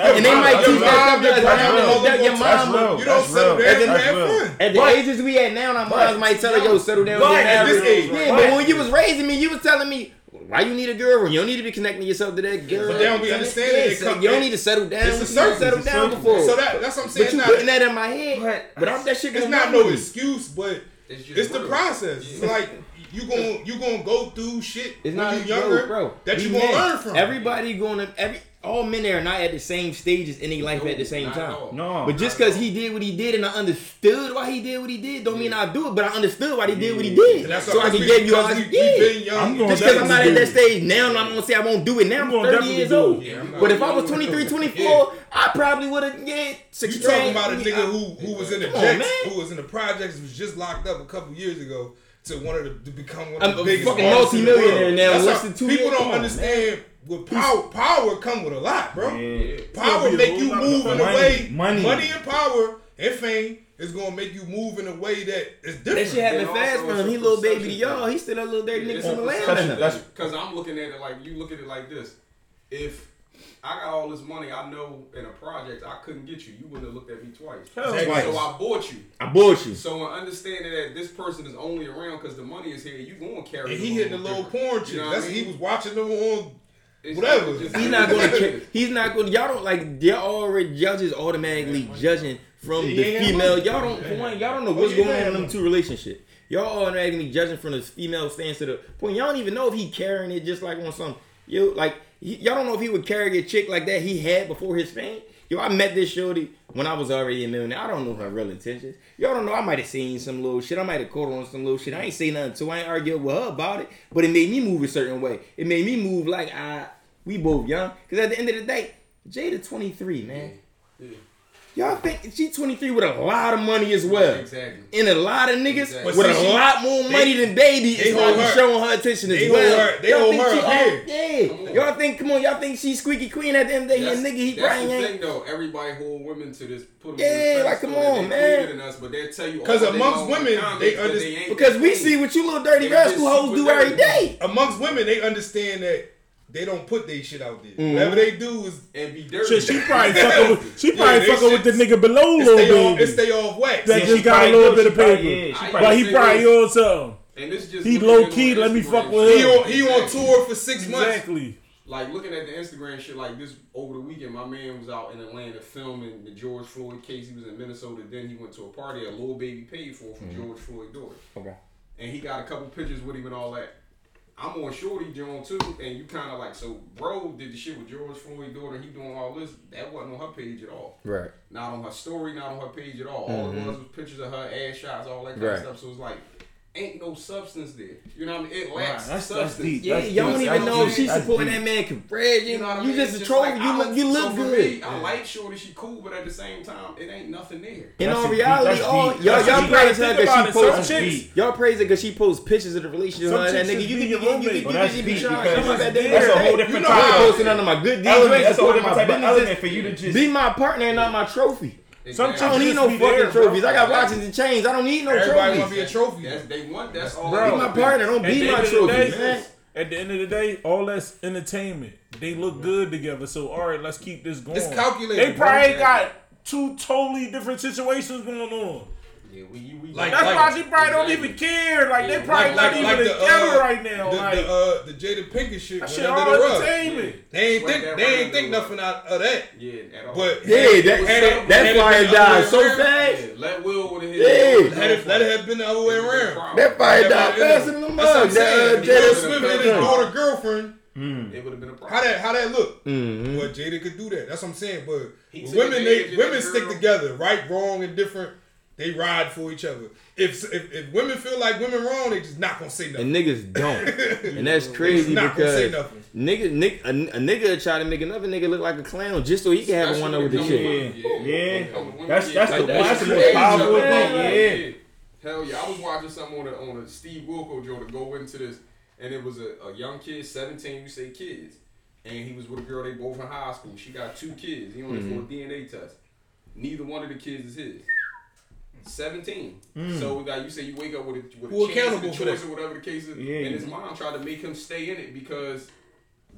And they might teach that your mom. You don't settle and fun. At the right. ages we at now, my right. might tell her, "Yo, settle down." Right at this age. Yeah, right. but when you was raising me, you was telling me. Why you need a girl when you don't need to be connecting yourself to that girl? But then we understand yeah. So you don't need to settle down. It's a circle. Settle it's down before. So that, that's what I'm saying. But you now, putting that in my head. But, but I'm, that shit. It's not no excuse, but it's, it's the process. It's like you going you gonna go through shit it's when not you younger, bro. That we you gonna learn from. Everybody gonna every all men are not at the same stages in their life no, at the same time. No. But just because he did what he did and I understood why he did what he did, don't yeah. mean I do it, but I understood why he did what he did. So I can give you all I did. I'm just because I'm not at that stage now, I'm going to say I won't do it now. I'm, I'm 30 years old. Yeah, but if I was 23, 24, I probably would have, yeah, six You talking about a nigga who, who was in the who was in the projects, was just locked up a couple years ago to one of the, to become one of the biggest fucking multi-millionaire now. Two people don't understand with power, power come with a lot, bro. Yeah. Power make you move in a way. Money. money and power and fame is gonna make you move in a way that is different. That shit happened fast bro. He little baby to y'all. He still that little dirty yeah, nigga from the land. Because I'm looking at it like you look at it like this. If I got all this money. I know in a project I couldn't get you. You wouldn't have looked at me twice. Twice. So I bought you. I bought you. So I understand that this person is only around because the money is here. You going to carry. And he hitting the little porn chick. You know That's I mean? he was watching them on Whatever. Just, he's not going to. He's not going. Y'all don't like. They're already judges automatically judging from the female. Y'all don't. Point. y'all don't know oh, what's going on in them two relationship. Y'all automatically judging from the female stance to the point. Y'all don't even know if he carrying it just like on some. You like y'all don't know if he would carry a chick like that he had before his fame. Yo, I met this shorty when I was already a millionaire. I don't know her real intentions. Y'all don't know. I might have seen some little shit. I might have caught on some little shit. I ain't say nothing, so I ain't argue with her about it. But it made me move a certain way. It made me move like I we both young. Cause at the end of the day, Jada 23, man. Yeah. yeah. Y'all think she 23 with a lot of money as well. Exactly. And a lot of niggas exactly. with see, a lot more they, money than Baby is not showing her attention as they well. Her, they y'all hold her up Yeah. Y'all think, come on, y'all think she's squeaky queen at the end of the day. That's, nigga, he that's probably the thing, though. Everybody hold women to this. Put them yeah, like, come on, man. Us, but they tell you Because amongst women, they understand. Because we see what you little dirty rascal hoes do every day. Amongst women, they understand that they don't put their shit out there. Mm. Whatever they do is and be dirty. Shit, she probably fucking with, she probably yeah, fucking with the nigga below a little bit. It's they off wax. That yeah, just got a little bit of paper, yeah, but he probably on something. And this just he low key. Let me fuck with him. He on, he exactly. on tour for six months. Exactly. Like looking at the Instagram shit, like this over the weekend, my man was out in Atlanta filming the George Floyd case. He was in Minnesota. Then he went to a party a little baby paid for from mm-hmm. George Floyd door. Okay. And he got a couple pictures with him and all that. I'm on Shorty John too, and you kind of like, so bro did the shit with George Floyd daughter. He doing all this. That wasn't on her page at all. Right. Not on her story. Not on her page at all. Mm-hmm. All it mm-hmm. was was pictures of her ass shots, all that kind right. of stuff. So it's like ain't no substance there. You know what I mean? It lacks right, that's, substance. That's deep. Yeah, that's y'all don't even that's know if she's supporting that man can bread. You, know what I mean? You just it's a troll. Like, you, look, you look so good. Me, yeah. I like Shorty. She cool, but at the same time, it ain't nothing there. In all reality, all y'all y'all, praise her because she posts chicks. Y'all praise her because she posts pictures of the relationship. Some that nigga, you can you can you can be oh, That's a whole different type. Posting under my good deal. That's a whole different type of element for you to just be my partner and not my trophy. Some chicks I don't need no fucking there, trophies. Bro. I got watches and chains. I don't need no Everybody trophies. want to be a trophy. That's, they want. That's all. Bro, be my partner. Don't be my trophy, man. At the end of the day, all that's entertainment. They look good together. So all right, let's keep this going. It's calculated. They probably bro, got two totally different situations going on. Yeah, we, we like, that's why she probably don't even care. Like yeah, they probably like, not like, even like the, together uh, right now. The, like the, uh, the Jada Pinkett shit that shit all the entertainment. Yeah. They ain't think they ain't think nothing out of that. Yeah, at all. But yeah, had, that, had it, that fire died so fast. Yeah, let Will with his yeah. Let it, let it have been the other way around. That fire died faster than the mug. That Jada Smith and his daughter girlfriend. Mm. It would have been a problem. How that how that look? Mm-hmm. But Jada could do that. That's what I'm saying. But women, they, women stick together, right, wrong, and different they ride for each other. If if, if women feel like women wrong, they just not gonna say nothing. And niggas don't. And that's They crazy just not gonna say because nothing. nigga, nigga, a, a nigga try to make another nigga look like a clown just so he can have a one over the Especially chick. when Yeah, comes to women, yeah. That's- that's the- Like, that's the most crazy, powerful thing, yeah. Hell yeah, I was watching something on a, on a Steve Wilkos Joe to go into this, and it was a, a young kid, 17, you say kids, and he was with a girl, they both in high school. She got two kids. He only mm-hmm. for a DNA test. Neither one of the kids is his. 17. Hmm. So like you say you wake up with a, with Who a chance and accountable a choice that? or whatever the case is, Yeah. and his mom tried to make him stay in it because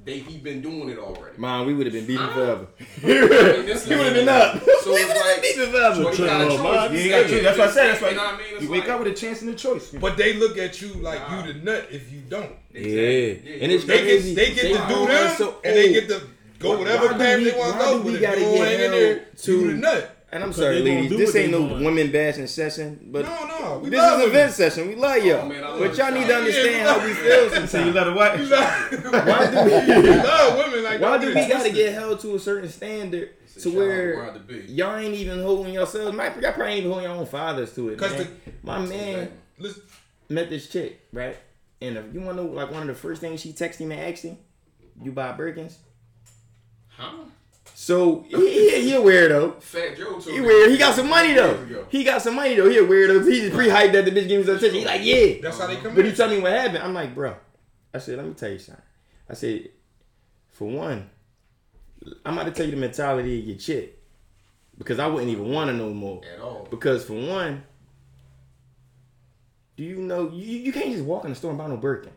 they he been doing it already. Mom, we would have been beefing forever. I mean, He would have been up. So it's like beefing forever. but he got a Oh, choice. man. Yeah, you got choice. That's what I said. That's why You know what I mean? It's You wake like- up with a chance and a choice. But they look at you like Nah. you the nut if you don't. Yeah, Exactly. and it's They crazy. get they get to do are them, so and they oh, get to go Why- whatever why path they want to go. do we But if you don't hang in there, held you to- the nut. And I'm sorry, ladies. This ain't no want. women bashing session, but No, no, we this love is a women. session. We love y'all, Oh, man, love but y'all need to understand we how we it. feel So you sometimes. let her what? Love, Why do we we? love women like Why don't do we gotta twisted. get held to a certain standard a to where to y'all ain't even holding yourselves? Might y'all probably ain't even holding your own fathers to it. 'Cause Man. My man Listen, met this chick, right? And if you wanna know, like one of the first things she texted him and asked him, "You buy Birkins?" Huh? So he, he, he a weirdo. Fat Joe told He weird. He got some money though. He got some money though. He a weirdo. He just pre-hyped that the bitch gave me some attention. He like, yeah. that's how they come But he tell me what happened. I'm like, bro. I said, let me tell you something. I said, for one, I'm about to tell you the mentality of your chick. Because I wouldn't even want to know more. At all. Because for one, do you know you, you can't just walk in the store and buy no Birkin.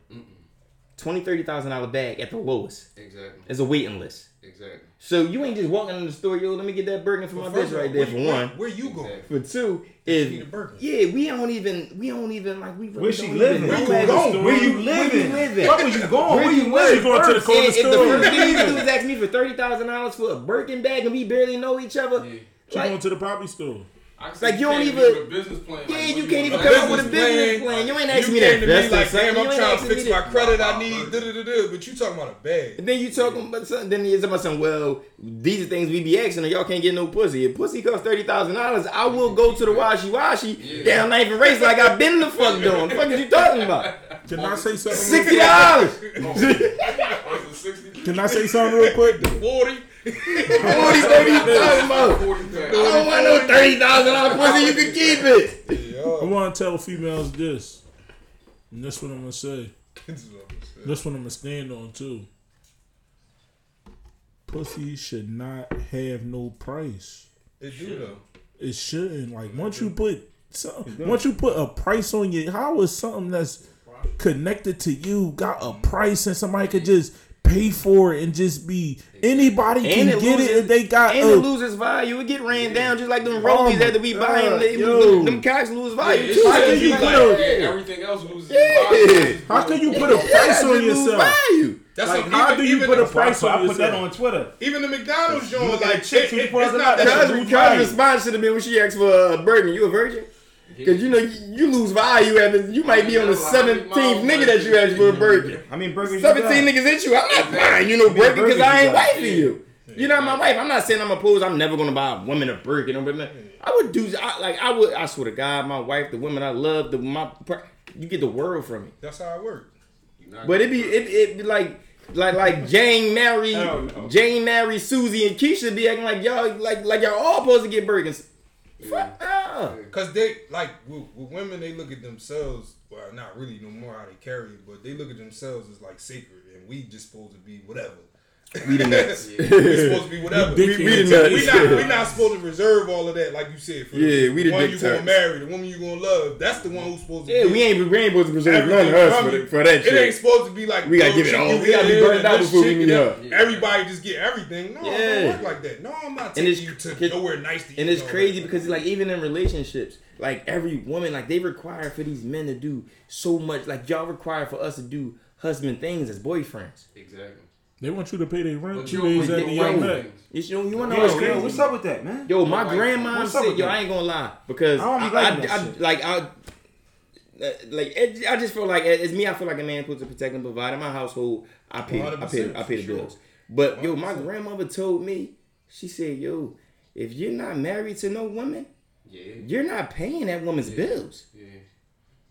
Twenty, thirty thousand dollar bag at the lowest. Exactly. It's a waiting list. Exactly. So you ain't just walking in the store, yo, let me get that Birkin for my bitch first of all, right there for you- one. Where, where you going? Exactly. For two, need a if Birkin. yeah, we don't even we don't even like we really Where she living? even Where you going? Where you Where living? you living? Where you going? Where Where you you? She going to the And corner if the store. first thing you do is ask me for thirty thousand dollars for a Birkin bag and we barely know each other, Yeah. She like, going to the property store. I can Like, you don't even- business plan. yeah, like, you what can't even come up with a business plan. You ain't asking you me came that to me best like, damn, I'm trying to fix my credit. I need da da da da. But you talking about a bag? And then you talking about something. Then you about something. Well, these are things we be asking, and y'all can't get no pussy. If pussy costs thirty thousand dollars, I will go to the washi washi Yeah. down Ninth and Race like I've been the fuck doing. What the fuck is you talking about? Can I say something? Sixty dollars. Oh, oh was it 60? Can I say something real quick? Forty. What is thirty talking about? 40 pack. I don't want no thirty thousand dollar pussy. You can keep it. I want to tell females this. And that's what I'm going to say. That's what I'm going to stand on, too. Pussy should not have no price. It do though. It shouldn't. Like once you put some, once you put a price on you, how is something that's connected to you got a price and somebody could just pay for it and just be anybody can it get loses- it if they got And a, it loses value. It get ran down just like them Oh rollies my that we God, buying. They, yo. them, them cocks lose value Yeah, too. How can you like, put a- yeah, everything else loses Yeah. how can you put a price Yeah, on it yourself? value. That's Like, what, how even, do you even put a the, price So I put that on Twitter. even the McDonald's joint look like like chicks it, it, pull it's the not mouth, that that's Cuz lose response should have been when she asked for a burger. You a virgin? Because you know you, you lose value after you might be on the seventeenth nigga that you asked for a burger. I mean, burgers. you Seventeen niggas at you. I'm not buying you no many burger because I ain't wifing you. You're not my wife. I'm not saying I'm opposed. I'm never gonna buy a woman a burger. No, but man, I would do I, like I would. I swear to God, my wife, the women I love, the my you get the world from me. That's how it works. But it be it it be like like like Jane Mary, Jane Mary, Susie and Keisha be acting like y'all like like y'all all supposed to get burgers. Cause they like with, with women, they look at themselves. Well, not really no more how they carry it, but they look at themselves as like sacred, and we just supposed to be whatever. We the nuts. we supposed to be whatever. We We, dick we the nuts. we not we not supposed to reserve all of that, like you said. For Yeah, we the one dick you gonna turds. marry, the woman you gonna love. That's the one who's supposed to. Yeah, get we ain't we ain't supposed to preserve none everything of us from for, you. the, for that It ain't shit. supposed to be like We gotta give it all. you We gotta be here, burned out this before we chick, meet and her. that- Everybody just get everything. No, it Yeah. don't work like that. No, I'm not And taking it's- you to nowhere nice to. And it's crazy because like even in relationships, like every woman, like they require for these men to do so much. Like y'all require for us to do husband things as boyfriends. Exactly. They want you to pay their rent But two you days don't after get your away met. You wanna know Yo, what's crazy? what's up with that, man? Yo, my Like, grandma what's up said, with yo, that? I ain't gonna lie because I don't I, be liking I, that I- shit. like I, uh, like it, I just feel like it's me. I feel like a man supposed to protect and provide. In my household, I pay, I pay, I pay the for sure. bills. But yo, my grandmother told me, she said, "Yo, if you're not married to no woman, Yeah, you're not paying that woman's bills. yeah.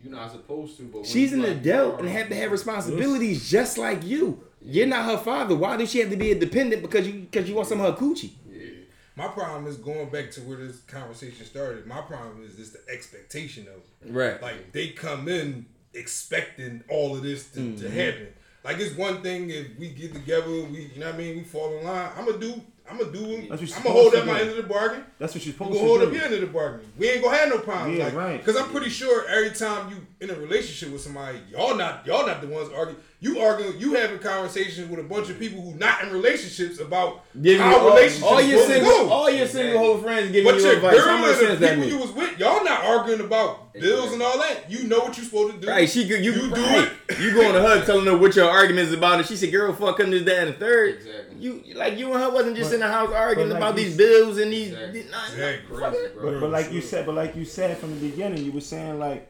You're not supposed to, but when She's an like, adult and have to have responsibilities just like you. You're not her father. Why does she have to be independent because you because you want some of her coochie? Yeah, My problem is going back to where this conversation started. My problem is just the expectation of it. Right. Like they come in expecting all of this to, Mm-hmm. to happen. Like it's one thing if we get together, we you know what I mean, we fall in line. I'm gonna do I'm gonna do I'm gonna hold up my end of the bargain. That's what you're We supposed gonna hold to up your end of the bargain. We ain't gonna have no problems. Yeah, like, right. Cause I'm pretty sure every time you in a relationship with somebody, y'all not y'all not the ones arguing. You arguing, you having conversations with a bunch of people who not in relationships about Give how all, relationships all your single, go. all your single whole friends giving But you your advice. How girl and the people you was with, y'all not arguing about bills and all that. You know what you're supposed to do. Right, she could- you, You do right. it. You going to her telling her what your arguments about, and she said, "Girl, fuck him this, that, and the third. Exactly. You like you and her wasn't just But- in the house arguing like about these bills and these. Exactly. these- nah, nah, Exactly. fuck crazy, bro. But, but like you said, but like you said from the beginning, you were saying like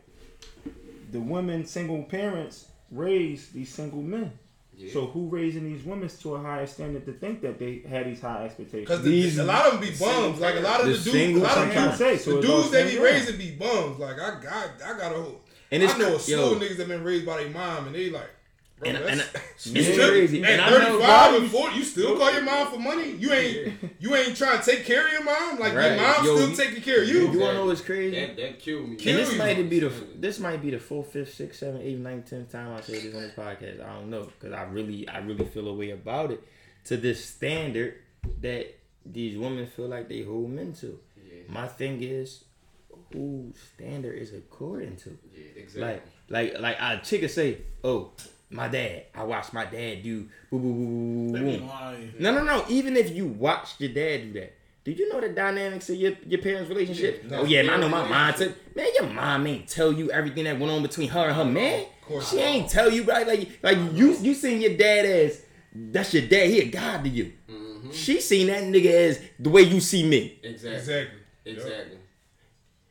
the women, single parents, raise these single men. Yeah. So who raising these women to a higher standard to think that they had these high expectations? Because These- a lot of them be bums. Like a lot of The the, dudes, a lot of I'm trying to say. So the dudes they be single. raising be bums. Like I got, I got a whole. And I it's know a slew yo. of niggas that been raised by their mom, and they like, bro, And- that's, and- it's crazy. At And I know 35 and 40, you still call your mom for money? You ain't, you ain't trying to take care of your mom. Like Right. your mom's Yo, still you- taking care of you. You wanna know what's crazy? That that killed me. and Kill this you. might be the this might be the fourth, fifth, sixth, seventh, eighth, ninth, tenth time I say this on this podcast. I don't know because I really I really feel a way about it to this standard that these women feel like they hold men to. Yeah, My thing is, whose standard is according to? yeah, exactly. Like like like a chick could say, "Oh, my dad. I watched my dad do boo boo boo boo boo." be boo." lying. No, no, no. Even if you watched your dad do that, do you know the dynamics of your, your parents' relationship? Yeah, no. oh yeah, man, I know my mom. Said, man, your mom ain't tell you everything that went on between her and her man. Of course She not. ain't tell you right. Like like you you seen your dad as that's your dad. He a god to you. Mm-hmm. She seen that nigga as the way you see me. exactly. Exactly.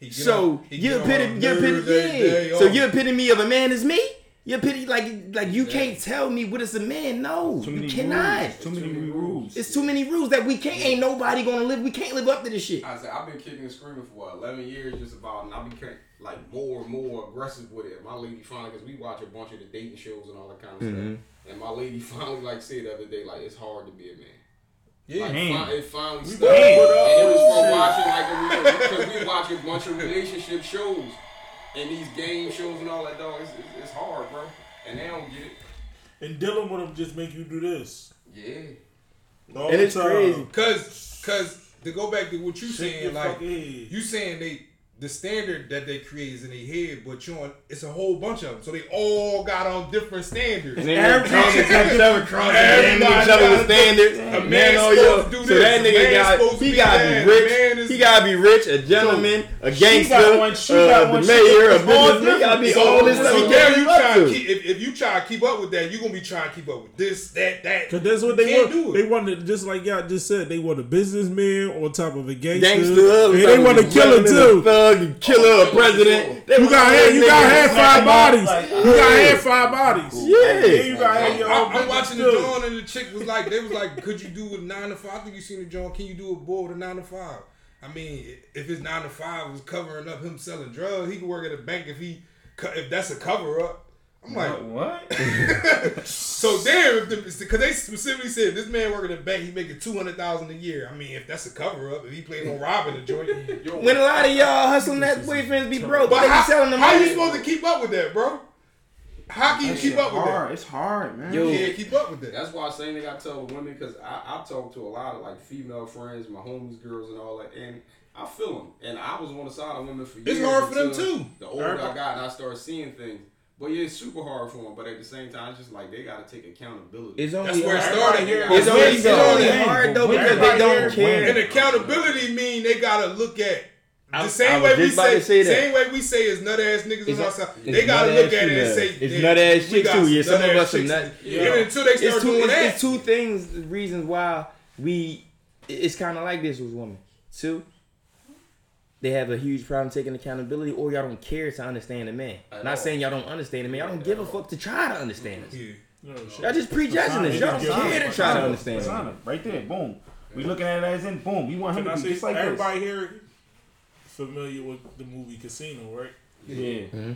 Exactly. So on- he you're epitome, you're epitome, nerves every day. yeah. So you're epitome of a man is me. You're epitome like like you Exactly. can't tell me what is a man. No, you cannot. rules. Too many rules. It's too many rules that we can't. Ain't nobody gonna live. We can't live up to this shit. I said I've been kicking and screaming for what, eleven years, just about, and I became like more and more aggressive with it. My lady finally, because we watch a bunch of the dating shows and all that kind of Mm-hmm. stuff, and my lady finally like said the other day, like it's hard to be a man. Yeah. Like, Man. it finally We started. gotta put up And it was from watching like a, because we watch a bunch of relationship shows and these game shows and all that. Dog, it's, it's, it's hard, bro, and they don't get it. And dealing with them just make you do this. Yeah, All And it's time. crazy. Cause, cause to go back to what you Shake saying, like you saying they the standard that they create is in their head, but you on it's a whole bunch of them, so they all got on different standards. Everybody Everybody crossing each other gotta with standards. A Man, man's oh supposed yo, to do so this. that A nigga man's got supposed to he gotta be rich. He gotta be rich, a gentleman, a gangster, got one- uh, one the mayor, a that's businessman. He gotta be So, all this so stuff. He now you try to. to keep if, if you try to keep up with that, you are gonna be trying to keep up with this, that, that. Cause that's what they can't want. do They it. wanted just like y'all just said. They want a businessman on top of a gangster. Gangster, and they want to kill it too. Thug, a killer, a oh, president. They You got all had you got niggas. had five bodies. Like, You got had five bodies. Yeah. you got had I'm, your I'm- own I'm business watching the too. John and the chick was like, they was like, could you do a nine to five? I think you seen the John. Can you do a bull with a nine to five? I mean, if his nine to five was covering up him selling drugs, he could work at a bank if he if that's a cover up. I'm like, what? so damn, if the, because they specifically said this man working at a bank, he making two hundred thousand a year. I mean, if that's a cover up, if he played on robbing the joint, When a lot of y'all hustling that boyfriends be broke, but how, selling them. how you money. supposed to keep up with that, bro? How can you That keep shit up with that? It's hard, man. Yo. You can't keep up with that. That's why I say they got to tell the women because I, I talk to a lot of like female friends, my homies, girls, and all that, and I feel them. And I was on the side of women for years. It's hard for them, too. The older I got, and I started seeing things. But yeah, it's super hard for them. But at the same time, it's just like they got to take accountability. It's only That's where it hard. started. It's But only, it's only hard though when because they don't here- care. And accountability mean they gotta look at the I- I same was way we say, say same way we say is nut ass niggas It's on a- outside. They gotta look at it and females. say It's nut ass we chicks got too. Yeah, some of us are nut- Even until they It's start two, doing it's, that. it's two things, reasons why we. It's kind of like this with women. Two, they have a huge problem taking accountability, or y'all don't care to understand the man. At Not saying y'all don't understand the man. Y'all don't give a fuck to try to understand us. Yeah. No, shit. Y'all just prejudging us. Y'all don't care to try to understand us. Persona, right there, boom. We looking at it as in boom. We want him Can I to be say just like this. everybody here familiar with the movie Casino, right? Yeah. Mm-hmm.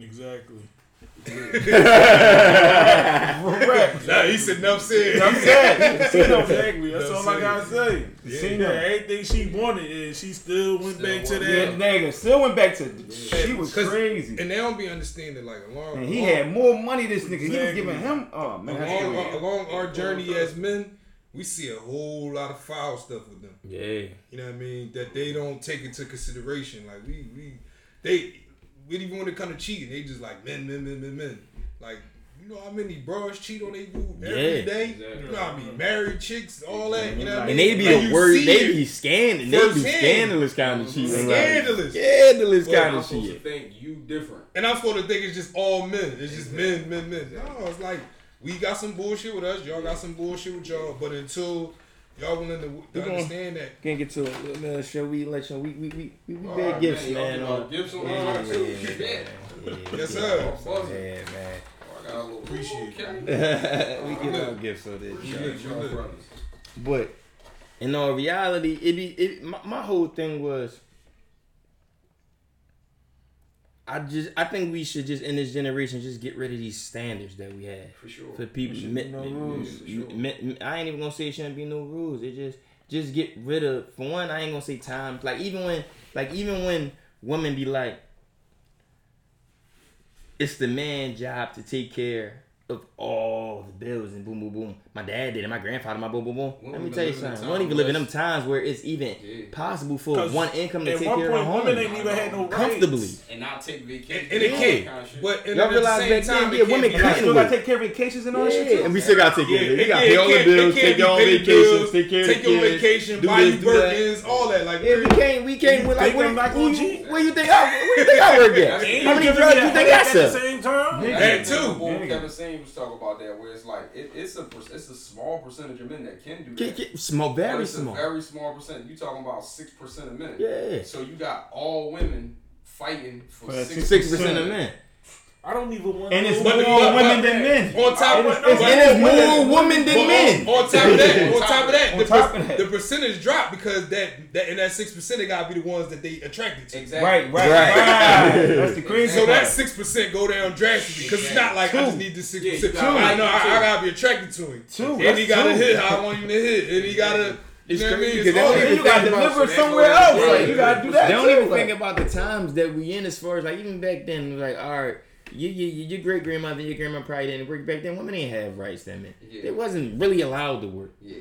Exactly. Correct. Nah, he said enough said. I'm saying. Casino. Exactly. That's all I gotta say. Casino. Yeah, everything she wanted, and she still went Still back to wanted- Yeah, that. nigga, still went back to. She was 'Cause- crazy. And they don't be understanding like along. And he along- had more money. This nigga, he was giving him. Oh man, along, crazy. along our journey as men, we see a whole lot of foul stuff with them. Yeah. You know what I mean? That they don't take into consideration. Like we, we, they, we didn't even when it come to cheating, they just like men, men, men, men, men. Like you know how many bros cheat on their boo every Yeah. day. Exactly. You know how I mean? Married chicks, all that. You know what I mean? And they be Like, the worst. They it. be scandalous. They be scandalous kind of cheating. Scandalous. Scandalous Well, kind I'm of supposed shit. to think you different. And I'm supposed to think it's just all men. It's just men, men, men. No, it's like we got some bullshit with us. Y'all got some bullshit with y'all. But until y'all willing to, to gonna- understand that, Can't get to it. Man, show we let you. We we we we, we oh, All bad right, gifts, man. man. Y'all on- gifts on yeah, our yeah, yeah, Shit. yeah, Yes, yeah. sir. Oh. Yeah, man. Oh, I got a little Appreciate okay. we get our gifts on this. Appreciate y'all brothers. But in all reality, it be it. My, my whole thing was. I just I think we should just in this generation just get rid of these standards that we have For sure. for people. should men- be no men- rules. For sure. men- I ain't even gonna say it shouldn't be no rules. It just just get rid of. For one, I ain't gonna say times. Like even when like even when women be like, it's the man job to take care of all the bills and boom boom boom. My dad did it. My grandfather. My boom boom boom. Let me tell you live in a something. We don't even live in them times where it's even Yeah. possible for one income to At take one care point, of a home women ain't even had no comfortably. And not take vacation. and, and it can't. Kind of shit. But and Y'all at the realize same back time, then, it yeah, can't women be And I still gotta take care of vacations and all that shit too. and we still gotta take care of it. You gotta pay all the bills, take your own vacations, take care of take the your kids, vacation, buy this, you do that. Birkins, all that. Like, Yeah, we can't. We can't. Like, think where, I'm not where, you, cheat? where you think I? Where you think I work at? How many giving drugs me a you think headache I at the sell? same time? Yeah. That That's too. the bull Yeah. Kevin Samuels was talking about that, where it's like it, it's a it's a small percentage of men that can do Get- that. get- Small, very it's small. A very small percent. You talking about six percent of men. Yeah. So you got all women fighting for For that six Six percent of men. I don't even want. And it's more women than men. on top of that, And it's more women than men. On, on top of that, on top of that, On the, top per- of that. the percentage drop because that that in that six percent they gotta be the ones that they attracted to. Exactly. Right, right, Right. right. That's the crazy So that six percent go down drastically because it's not like I just need this six Yeah, percent. I know I, too. I gotta be attracted to him. Two, and he gotta hit I want him to hit, and he gotta. You It's know what I mean? crazy, It's 'cause all they Then don't you gotta deliver goes- somewhere else. goes- Like, you gotta do that They don't too. even like- think about the times that we in as far as like even back then, like, all right, you, you, you- your great grandmother, your grandma probably didn't work back then. Women didn't have rights then, man. Yeah. They wasn't really allowed to work. Yeah.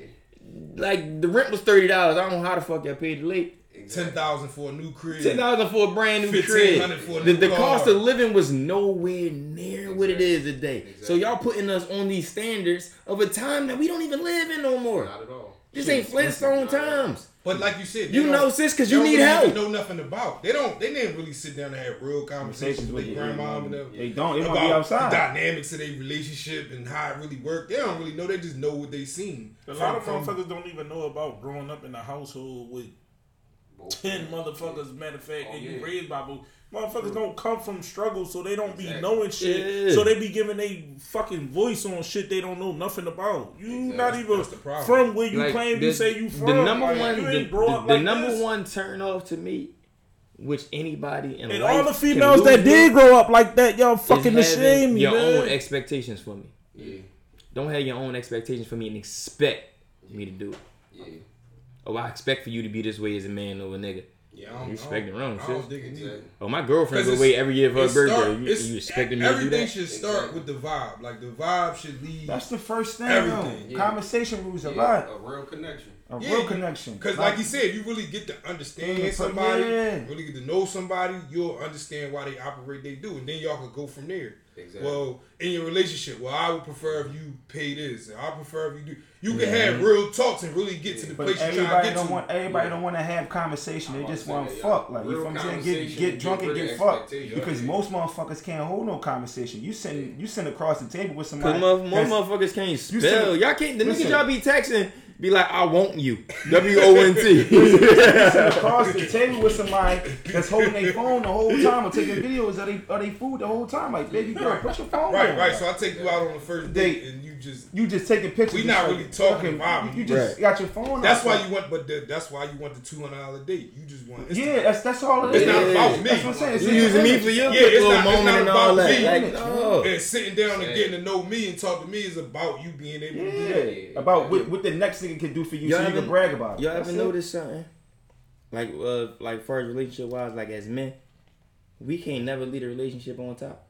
Like the rent was thirty dollars. I don't know how the fuck I paid the late. Ten Exactly. thousand for a new crib. 10,000 for a brand new crib. for a The, new the car. cost of living was nowhere near what it Exactly. today. So y'all putting us on these standards of a time that we don't even live in no more. Not at all. This ain't Flintstone times. But like you said, You know, sis, because you need really help. even Know nothing about. They don't. They didn't really sit down and have real conversations with their grandma and them. They don't. They want to about be outside. the dynamics of their relationship and how it really worked. They don't really know. They just know what they seen. A lot of From- from- motherfuckers don't even know about growing up in a household with ten motherfuckers. Matter of fact, Oh, and you raised by both. Motherfuckers don't come from struggle, so they don't be knowing shit. Yeah. So they be giving a fucking voice on shit they don't know nothing about. You Exactly. not even That's the problem. from where you Like, claim the- you say you from. The number Like, one, the, the- up the number this. one turn off to me, which anybody in And life all the females that did grow up like that, y'all fucking ashamed me, your man. own expectations for me. Yeah. Don't have your own expectations for me and expect me to do it. Yeah. Oh, I expect for you to be this way as a man or a nigga. Yeah, You I expect wrong, I don't sis. dig it either. Exactly. Oh, my girlfriend 'Cause go away it's- every year for her birthday. start- you, you expecting me to do Everything should start Exactly. with the vibe. Like the vibe should lead. That's the first thing. Everything. Yeah. Conversation rules a lot. A real connection. A Yeah, real connection. Because, like you said, you really get to understand Yeah, somebody, yeah. really get to know somebody, you'll understand why they operate they do, and then y'all could go from there. Exactly. Well, in your relationship, well, I would prefer if you pay this, and I prefer if you do. You can have real talks and really get to the But place you're trying to everybody get don't to. want everybody Yeah. don't want to have conversation. I'm They just want to fuck. Like you Real know what I'm saying? Get get drunk and get fucked. Because Yeah. most motherfuckers can't hold no conversation. You send you send across the table with Cause somebody. mo- more motherfuckers can't You spell. said- Y'all can't. The niggas y'all be texting. Be like, I want you. W O N T. across the table with somebody that's holding their phone the whole time or taking videos of they of they food the whole time. Like, baby girl, put your phone Right, down. right. So I take you out on the first date, Date. and you just. You just taking pictures. We and not shit. really talking Fucking- about You, you just Right. got your phone. That's out. why you want, but the, that's why you want the two hundred dollar date. You just want. It's Yeah, that's that's all it is. It's not about me. That's what I'm saying. It's You in using me for your Yeah, it's little not- it's moment not and all about that. me. Like, no. And sitting down and Yeah. getting to know me and talk to me is about you being able to do that. Yeah, about what, what the next nigga can do for you, Y'all so you ever- can brag about it. Y'all That's ever notice something? Like, uh, like far as relationship wise, like as men, we can't never lead a relationship on top.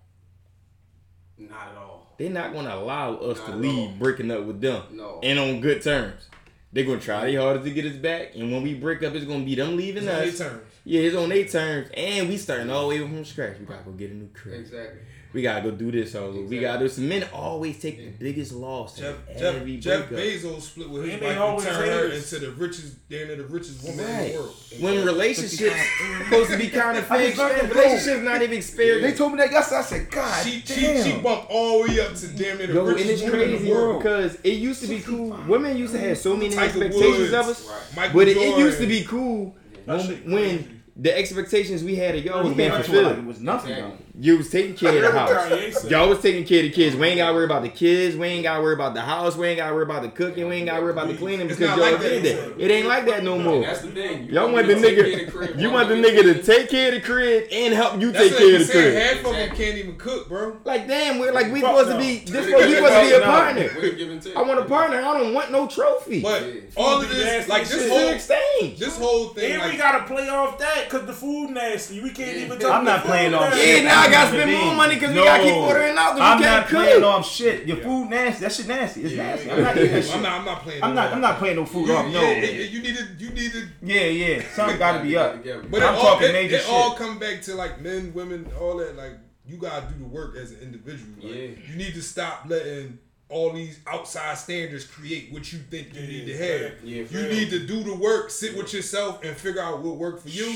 Not at all. They're not gonna allow us Not to at leave all. breaking up with them No. and on good terms. They're gonna try their hardest to get us back, and when we break up, it's gonna be them leaving It's on their us. terms. Yeah, it's on their terms, and we starting all the way from scratch. We gotta go get a new crib. Exactly. We gotta go do this all over. We gotta do some men always take the biggest loss Jeff, in Jeff, every Jeff. Bezos split with his And wife and turned her into the richest, damn near the richest woman in the world. When relationships supposed to be kind of I fixed, just learned and that, relationships not even experienced. They told me that yesterday. I said, God She, she, damn. she bumped all the way up to damn near the Yo, and richest it's woman in crazy the world. because it used to be cool. Women used to have so many Tiger expectations Woods, of us, Right. But it, it used to be cool That when, when the expectations we had of y'all was being came out to it like it fulfilled. was nothing. Exactly. Though. You was taking care of the house. Y'all was taking care of the kids. We ain't gotta worry about the kids. We ain't gotta worry about the house. We ain't gotta worry about the cooking. We ain't gotta worry about the cleaning It's because y'all like did that. that. It ain't like that no more. that's the thing. You Y'all want the to take care of the nigga. You want the nigga nigga to take- take care of the crib and help you That's take like care of the crib. half of them can't even cook, bro. Like damn, we're like we Fuck supposed to be. This With supposed we supposed to be a partner. With a give. I want a partner. I don't want no trophy. But all of this, nasty like this shit. it's whole, an exchange. this whole thing, And we gotta play off that because the food nasty. We can't even talk. I'm not playing food off shit. Yeah, now I gotta spend more money because we gotta keep ordering out because I'm we can't not playing cook. off shit. Your food nasty. That shit nasty. It's nasty. I'm not eating that shit. I'm not, I'm not playing. I'm no not. more. I'm not playing no food off. No. yeah, yeah, you need to, you need to. Yeah, yeah. Something got to be up. But I'm all, talking it, major it shit. all come back to like men, women, all that. Like you gotta do the work as an individual. Like, Yeah. You need to stop letting all these outside standards create what you think you need to have. Yeah, you need to do the work, sit with yourself, and figure out what worked for you,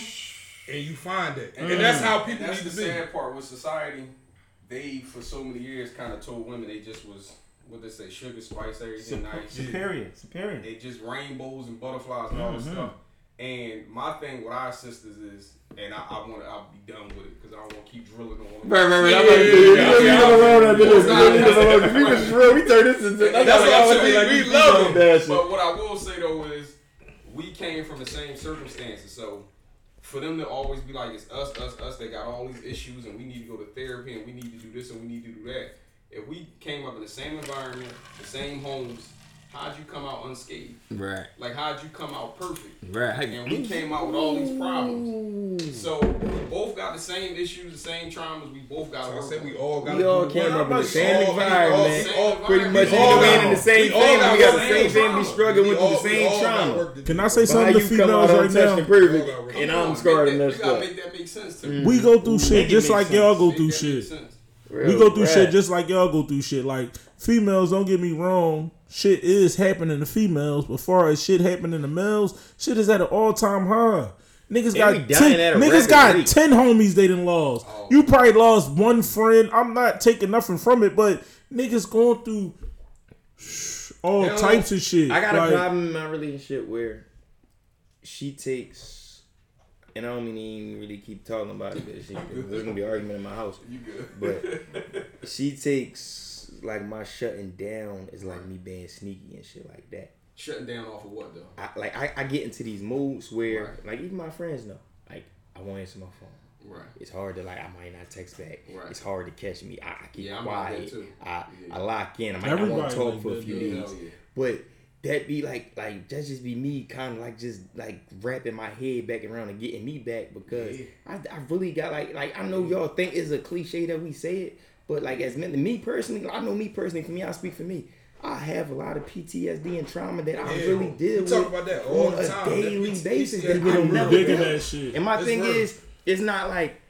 and you find it. And, mm. that's how And people that's need the to be. sad part with society. They for so many years kind of told women they just was what they say sugar spice everything nice. Superior. Superior. They just rainbows and butterflies and all this mm-hmm. stuff. And my thing with our sisters is, and I, I want to, I'll be done with it because I don't want to keep drilling on them. Right, right, right. I'm Yeah, like, yeah, dude, yeah, we don't yeah. alone after this. We Nah, don't leave them alone. We was real. We turned this into. That's like, what I I'm was saying. like, We we love love them. But what I will say though is, we came from the same circumstances. So for them to always be like, it's us, us, us, they got all these issues and we need to go to therapy and we need to do this and we need to do that. If we came up in the same environment, the same homes, how'd you come out unscathed? Right, Like how'd you come out perfect? right. And we came out with all these problems. So we both got the same issues, the same traumas. We both got. So to I said we all got. We all came up in the same all- environment. All- Pretty much, you all know, we got- in the same we all got We got the work. same family struggling We with the same trauma. work to do. Can I say something to females right untouched and now? perfect, and I'm on, scarred make and that- messed We gotta up. make that make sense to me. We go through shit just like y'all go through shit. sense. We go through Right. shit just like y'all go through shit. Like females, don't get me wrong, shit is happening to females. But far as shit happening to males, shit is at an all time high. Niggas got ten, niggas got rate. ten homies they done lost. Oh. You probably lost one friend. I'm not taking nothing from it, but niggas going through all Hell, types of shit. I got Like, a problem in my relationship where she takes, and I don't mean to even really keep talking about it because there's gonna be an argument in my house. You good? But she takes like my shutting down is like me being sneaky and shit like that. Shutting down off of what though? I like I, I get into these moods where Right. like even my friends know like I won't answer my phone. Right. It's hard to like I might not text back. Right. It's hard to catch me. I, I keep Yeah, I'm like that quiet. too. I, Yeah. I lock in. I might not want to talk for a few days. Yeah. But that be like like that just be me kind of like just like wrapping my head back around and getting me back because Yeah. I, I really got like like I know y'all think it's a cliche that we say it, but like as me personally, I know me personally. For me, I speak for me. I have a lot of PTSD and trauma that I Yeah, really deal with about that all on the a time. daily That basis. PTSD, That we I don't never dig in that shit. And my It's thing real. is, it's not like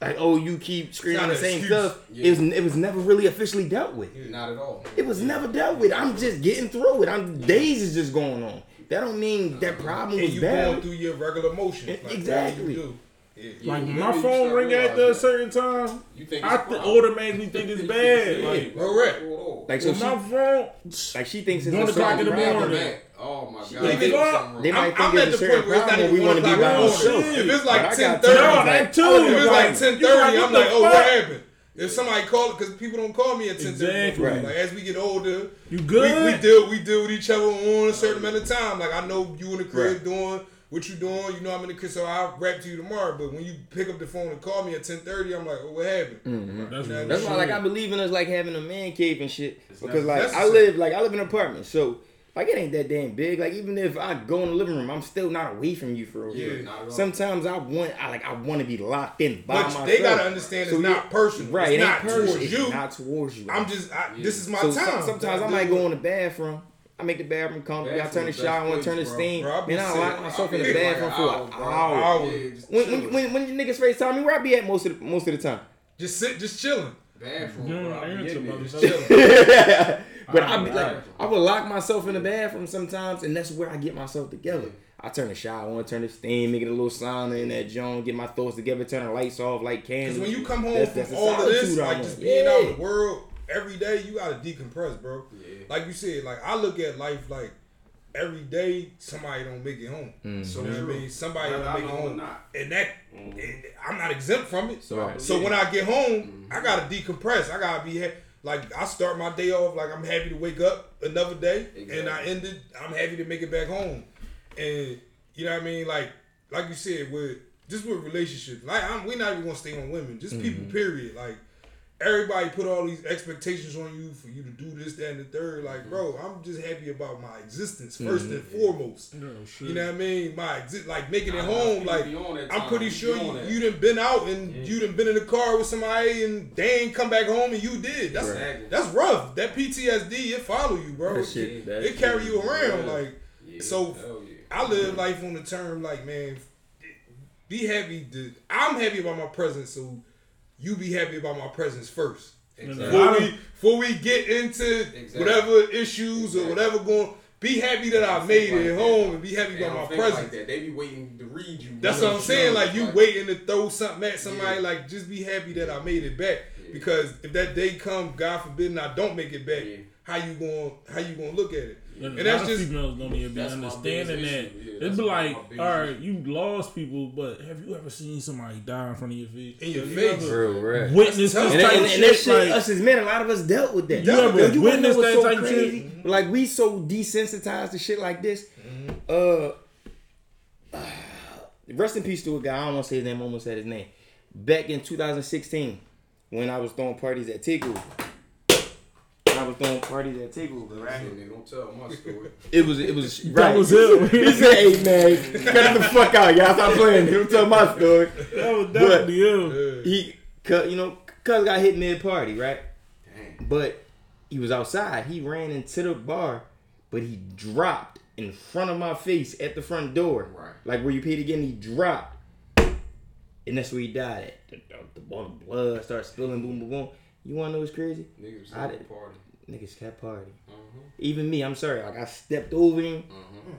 like oh you keep screaming not the same excuse. stuff. Yeah. It was it was never really officially dealt with. Not at all. It was never dealt with. I'm just getting through it. I'm days is just going on. That don't mean that uh, problem And was you going through your regular motions. Like Exactly. Exactly. Yeah. Yeah, Like my phone start ring after a certain time, You think I it's a th- automatically think it's bad. Yeah, Like Correct. Like so, Well, she, my phone. like she thinks it's One a o'clock in certain the problem. morning. Back. Oh my god. They There's think- something wrong. they might I'm, think I'm it's at a the certain point where it's not We want to be o'clock by ourselves. If it's like ten thirty, ten time. No, like, that too. Oh, if it's like Like, ten you thirty, like, I'm like, oh, what happened? If somebody call because people don't call me at ten thirty, Exactly. Right. like as we get older, You we, good? we deal we deal with each other on a certain amount of time. Like I know you in the crib doing what you doing. You know I'm in the crib, so I'll rap to you tomorrow. But when you pick up the phone and call me at ten thirty, I'm like, oh, what happened? Mm-hmm. That's, That's That's why, like, I believe in us, like having a man cave and shit. Because, like, I live, like, I live in an apartment, so like it ain't that damn big. Like, even if I go in the living room, I'm still not away from you for real. Yeah, not at all. Sometimes I want, I like, I want to be locked in by But myself. they gotta understand it's So, not personal. Right, it's it not personal. towards It's you. not towards you. I'm just, I, this is my so time. sometimes I might go in the bathroom. I make the bathroom comfy. I turn the Bathroom, shower on, best turn the place, steam. bro. Bro, I be Man, I lock myself in the bathroom an for hour, an bro. hour. Hour. Yeah, When, when, when, when you niggas face FaceTime me, where I be at most of the, most of the time? just sit, just chilling. bathroom, bro. I be answer, in there just Just chilling. chilling. But I be like. I would lock myself in the bathroom sometimes, and that's where I get myself together. I turn the shower on, turn the steam, make it a little sauna in that joint, get my thoughts together, turn the lights off like candles. Because when you come home That's- from that's the all of this, like just being out in the world every day, you gotta decompress, bro. Yeah. Like you said, like I look at life like every day somebody don't make it home. Mm. So You know what I mean? Somebody don't make it home. not. And that and I'm not exempt from it. So Right. So believe. when I get home, Mm-hmm. I gotta decompress. I gotta be ha- like I start my day off like I'm happy to wake up another day, and I Exactly. ended. I'm happy to make it back home, and you know what I mean. Like like you said with just with relationships. Like I'm, we're not even gonna stay on women. Just people. Mm-hmm. Period. Like everybody put all these expectations on you for you to do this, that, and the third. Like bro, I'm just happy about my existence 1st and mm-hmm. foremost. Shit. You know what I mean? My exi- like making it Nah, nah, home. people Like be on that I'm time. pretty You sure be you, didn't been out and you didn't been in the car with somebody and they ain't come back home and you did. That's Exactly. that's rough. That PTSD it follow you, bro. That shit- it, that it carry you around. real. Like Yeah, so. yeah. I live life on the term like man, be happy. To, I'm happy about my presence, so you be happy about my presence first. Exactly. Before we before we get into Exactly. whatever issues or whatever going, be happy that I made it like home that. and be happy They about my presence. Like that. They be waiting to read you. That's what I'm saying. Like you like- waiting to throw something at somebody. Yeah. Like just be happy that I made it back. Yeah. Because if that day come, God forbid, and I don't make it back, Yeah. how you going? How you gonna look at it? And, And a that's lot of just females don't even be understanding that. issue. Yeah, It'd be like, all right, issue. you lost people, but have you ever seen somebody die in front of your face? In your Have face. You Real, right. witness this That's And, type and, of and that shit? shit, Like, us as men, a lot of us dealt with that. You ever Yo, wanna know witnessed what's that so type of shit? crazy? Like we so desensitized to shit like this. Uh, rest in peace to a guy. I don't want to say his name. I almost said his name. Back in 2016, when I was throwing parties at Takeover. When I was throwing parties at Takeover, right? Shit, nigga, don't tell my story. It was it was that right. was it. He said, "Hey man, cut it the fuck out, y'all. Stop playing. Don't tell my story." that was definitely it. He, cut, you know, cuz got hit mid party, right? Damn. But he was outside. He ran into the bar, but he dropped in front of my face at the front door. Right. Like where you paid again, he dropped. And that's where he died at. The, the, the, blood started spilling, boom, boom, boom. You wanna know what's crazy? Niggas was I at the did- party. Niggas kept party. Uh-huh. Even me, I'm sorry. Like I stepped over him Uh-huh.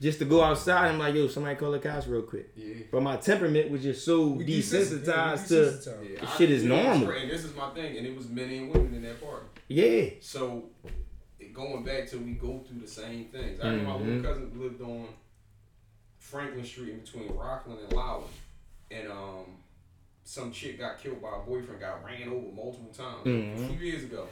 just to go outside. I'm like, yo, somebody call the cops real quick. Yeah. But my temperament was just so We desensitized yeah, to. Yeah, I- shit is yeah, normal. And this is my thing, and it was men and women in that party. yeah. So going back to we go through the same things. I remember my little cousin lived on Franklin Street in between Rockland and Lowell, and um, some chick got killed by a boyfriend, got ran over multiple times Mhm. a few years ago.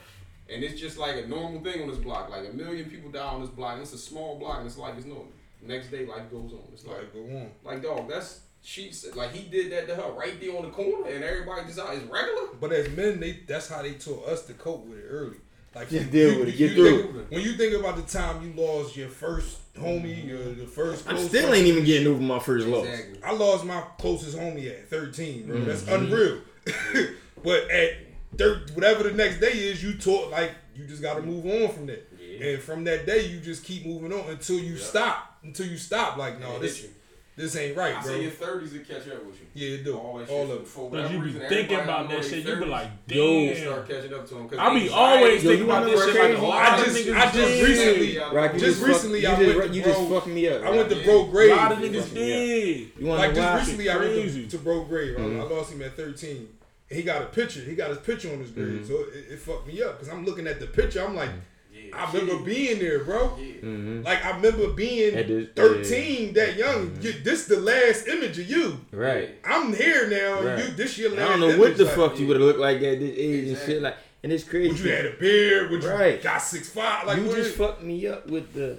And it's just like a normal thing on this block. Like a million people die on this block. And it's a small block, and it's like it's normal. Next day, life goes on. It's like Like go on. like dog. That's she said like he did that to her right there on the corner, and everybody just out is regular. But as men, they that's how they taught us to cope with it early. Like Just you- deal you- with it, you get through think- When you think about the time you lost your first homie, your the first, I close still friend- ain't even getting over my first loss. I lost my closest homie at 13, bro. That's Mm-hmm. unreal. but at thir- whatever the next day is, you taught like you just got to move on from that. Yeah. And from that day, you just keep moving on until you stop. Until you stop. Like no, this you. this ain't right, I bro. say your thirties will catch up with you. Yeah, it do. All that All shit. of it. For Cause whatever you be reason, thinking about that their shit, you be 30s, like, Yo. damn. start catching up to them. I be always Yo, thinking about this shit like a what's lot I just- I just did. recently- Rock, you Just just recently, fuck, I you went just, to you bro- just fucking me up. I went to Yeah. Bro A lot of niggas did. Like just recently, I went to, to Bro Grave. I- I, lost him at 13, he got a picture. He got his picture on his grave, so it, it fucked me up because I'm looking at the picture. I'm like, Yeah, I remember being there, bro. Yeah. Mm-hmm. Like I remember being this- 13, that young. You, this the last image of you. Right. I'm here now. Right. You this your I don't know what image, the like, fuck you would have looked like at this age and shit. Like, and it's crazy. Would you had a beard? Would you Right. got six five? Like you just is- fucked me up with the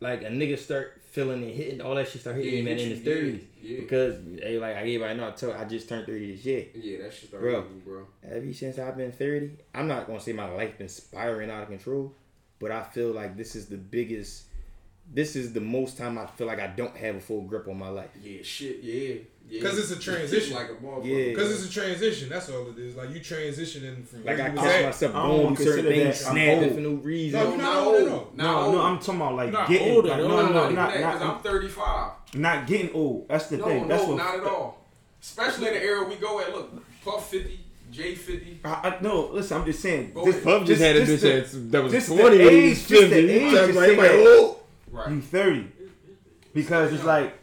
like a nigga start feeling and hitting all that shit start hitting Yeah, man in his thirties yeah, because hey like everybody know I told I just turned thirty this year. Yeah, that shit started Bro. bro. Ever since I've been thirty, I'm not gonna say my life been spiraling out of control, but I feel like this is the biggest. This is the most time I feel like I don't have a full grip on my life. Yeah, shit, yeah. Yeah. 'Cause it's a transition. like a motherfucker. Yeah. Because it's a transition. That's all it is. Like you transitioning from Like I was catch myself I don't going wanna through certain consider things, that I'm snapping for no reason. No, No, you're not not old. old. No, no, I'm talking about like Not getting older, like, no, No, no, not, not even that, not, because I'm 35. not getting old. That's the thing. That's no, not at all. Especially in the era we go at. Look, Puff 50, J 50. I, I, no, listen, I'm just saying. Go This, ahead. Puff just had a bitch the- that was just the 20 when he age, was just the 50. age You to talking about say everybody that old? Right. You 30. Because it's like,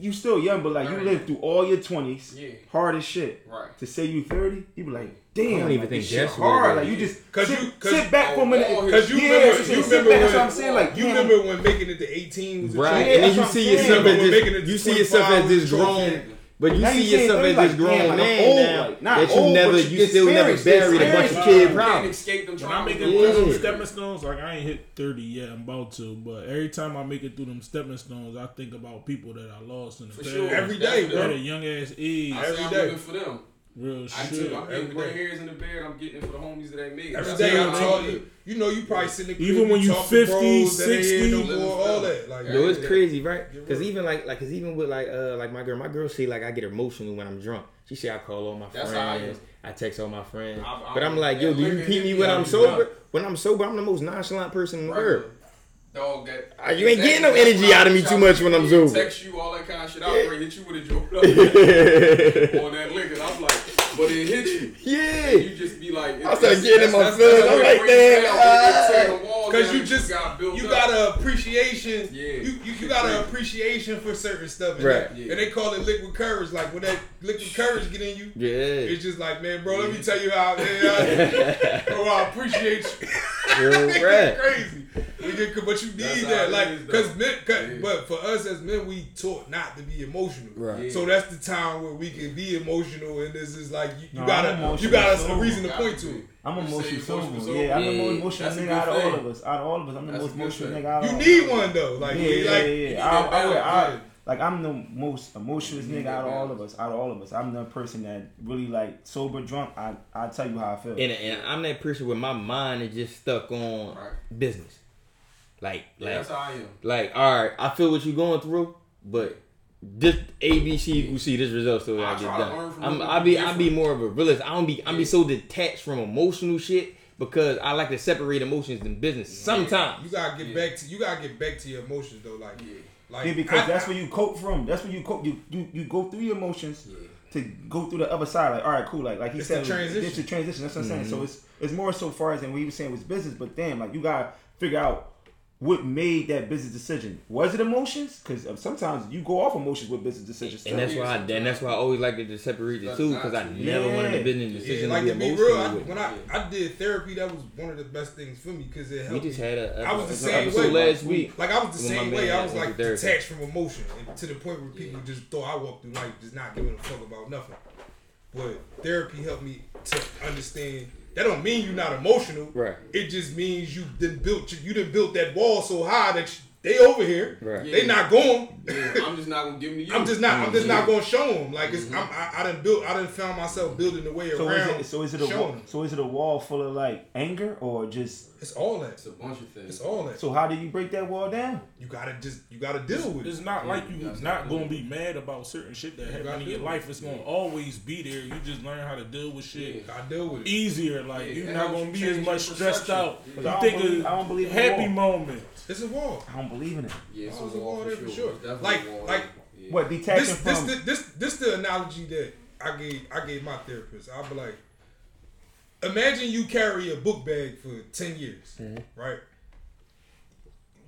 you still young, but like you lived through all your 20s, Yeah. hard as shit. Right. To say you 30, you be like, damn. I don't even like, think shit that's hard. Like is. you just 'Cause sit, you- 'cause- sit back for a oh, minute. oh, Because you Yeah, remember, sit- you sit remember back, when, that's what I'm saying, like, you damn. remember when making it to 18 was a Right. Yeah, and you see yourself as we're making it this, you see yourself as this was grown, joking. But you Now see you yourself things as like, this grown damn, like, man old, now like, that you old, never, you you still never buried a bunch of experience. kid You can't problems. escape them When I traumas. make it no through more. them stepping stones, like I ain't hit thirty yet. I'm about to, but every time I make it through them stepping stones, I think about people that I lost in the For past. sure. Every day, at a young ass age, I say Every I'm day. for them. Real I shit. too. I'm getting every gray hairs in the beard. I'm getting it for the homies that ain't made it. Every That's day I I talk live. you. You know, you probably sitting in the Even when you talk 50, bros that ain't here no 60, more, all that. Like, Yo, it's yeah. crazy, right? Because even like, like, cause even with like, uh, like my girl, my girl say like I get emotional when I'm drunk. She say I call all my That's how I friends, I, text all my friends, I'm- I'm- but I'm like, yo, do you liquor keep hit me me when I'm sober? drunk. When I'm sober, I'm the most nonchalant person in the world. Dog, that Ah, you ain't getting no energy out of me too much when I'm and sober. Text you all that kind of shit. I'll bring hit you with a joke on that liquor. And but it hit you. yeah. You just be like, I started getting in my feelings. I'm like, damn, Because you just got built you up. got a appreciation. Yeah. You you, you got an appreciation for certain stuff. And Right. they- And they call it liquid courage. Like when that liquid courage get in you, Yeah. it's just like, man, bro, let me tell you how, man, I, bro, I appreciate you. Real It's crazy. We get- But you need how that, like, is, cause men, cause, Yeah. but for us as men, we taught not to be emotional. Right. Yeah. So that's the time where we can be emotional, and this is like you, you No, got I'm a you got a, sober. a reason to point to to. Be. I'm You emotional emotional? Yeah, I'm the most emotional nigga out of all of us. Out of all of us, I'm the That's most emotional nigga out of You all need of us. one though, like, Yeah, you yeah, like yeah, need yeah. that I, I, I, like I'm the most emotional nigga out of all of us. Out of all of us, I'm the person that really like sober, drunk. I I tell you how I feel. And, and I'm that person where my mind is just stuck on Right. business. Like, Yeah, like, that's how I am. like, all right, I feel what you're going through, but this A B C equals C, this result still I gotta get try to learn done. I'm, other I be, people I be more of a realist. I don't be, I be so detached from emotional shit because I like to separate emotions and business. Sometimes, You gotta get Yeah. back to you gotta get back to your emotions though, like, Yeah. like yeah, because I- that's where you cope from. That's where you cope. You you, you go through your emotions Yeah. to go through the other side. Like, all right, cool. Like like he It's said, the transition. It's a transition. That's what I'm saying. Mm-hmm. So it's it's more so far as than what he was saying was business. But damn, like you gotta figure out what made that business decision. Was it emotions? Because uh, sometimes you go off emotions with business decisions. and that's why, I, and that's why I always like to separate the two because I never Yeah. wanted the business yeah, decision like to to be be emotional. real, I, when I, I did therapy, that was one of the best things for me because it we helped. just me. had a, I was the same way. last week. Like I was the same way. I was like went therapy. detached from emotion, and to the point where people just thought I walked through life just not giving a fuck about nothing. But therapy helped me to understand. That don't mean you're not emotional. Right. It just means you didn't built you didn't build that wall so high that you, they over here. Right. They not going. Yeah, I'm just not gonna give them to you. I'm just not. I'm just not gonna show them. Like it's. Mm-hmm. I'm, I, I didn't build. I didn't found myself building the way So around. is it so is it a showing wall, 'em. so is it a wall full of like anger or just It's all that. It's a bunch of things. It's all that. so how do you break that wall down? You gotta just. You gotta deal with It's it. It's not like you you gotta not gonna be mad about certain shit that gotta in your life. It's gonna always be there. You just learn how to deal with shit You gotta deal with it. easier. Like Yeah, you're not gonna be as much stressed out. You I don't think believe- of I don't believe in the happy wall. Moments. It's a wall. I don't believe in it. Yeah, it's Oh, a it's a wall wall for there for sure. sure. It's Like- wall like- Yeah. What detaching This this from the, this this the analogy that I gave I gave my therapist. I'll be like, imagine you carry a book bag for ten years, Mm-hmm. right?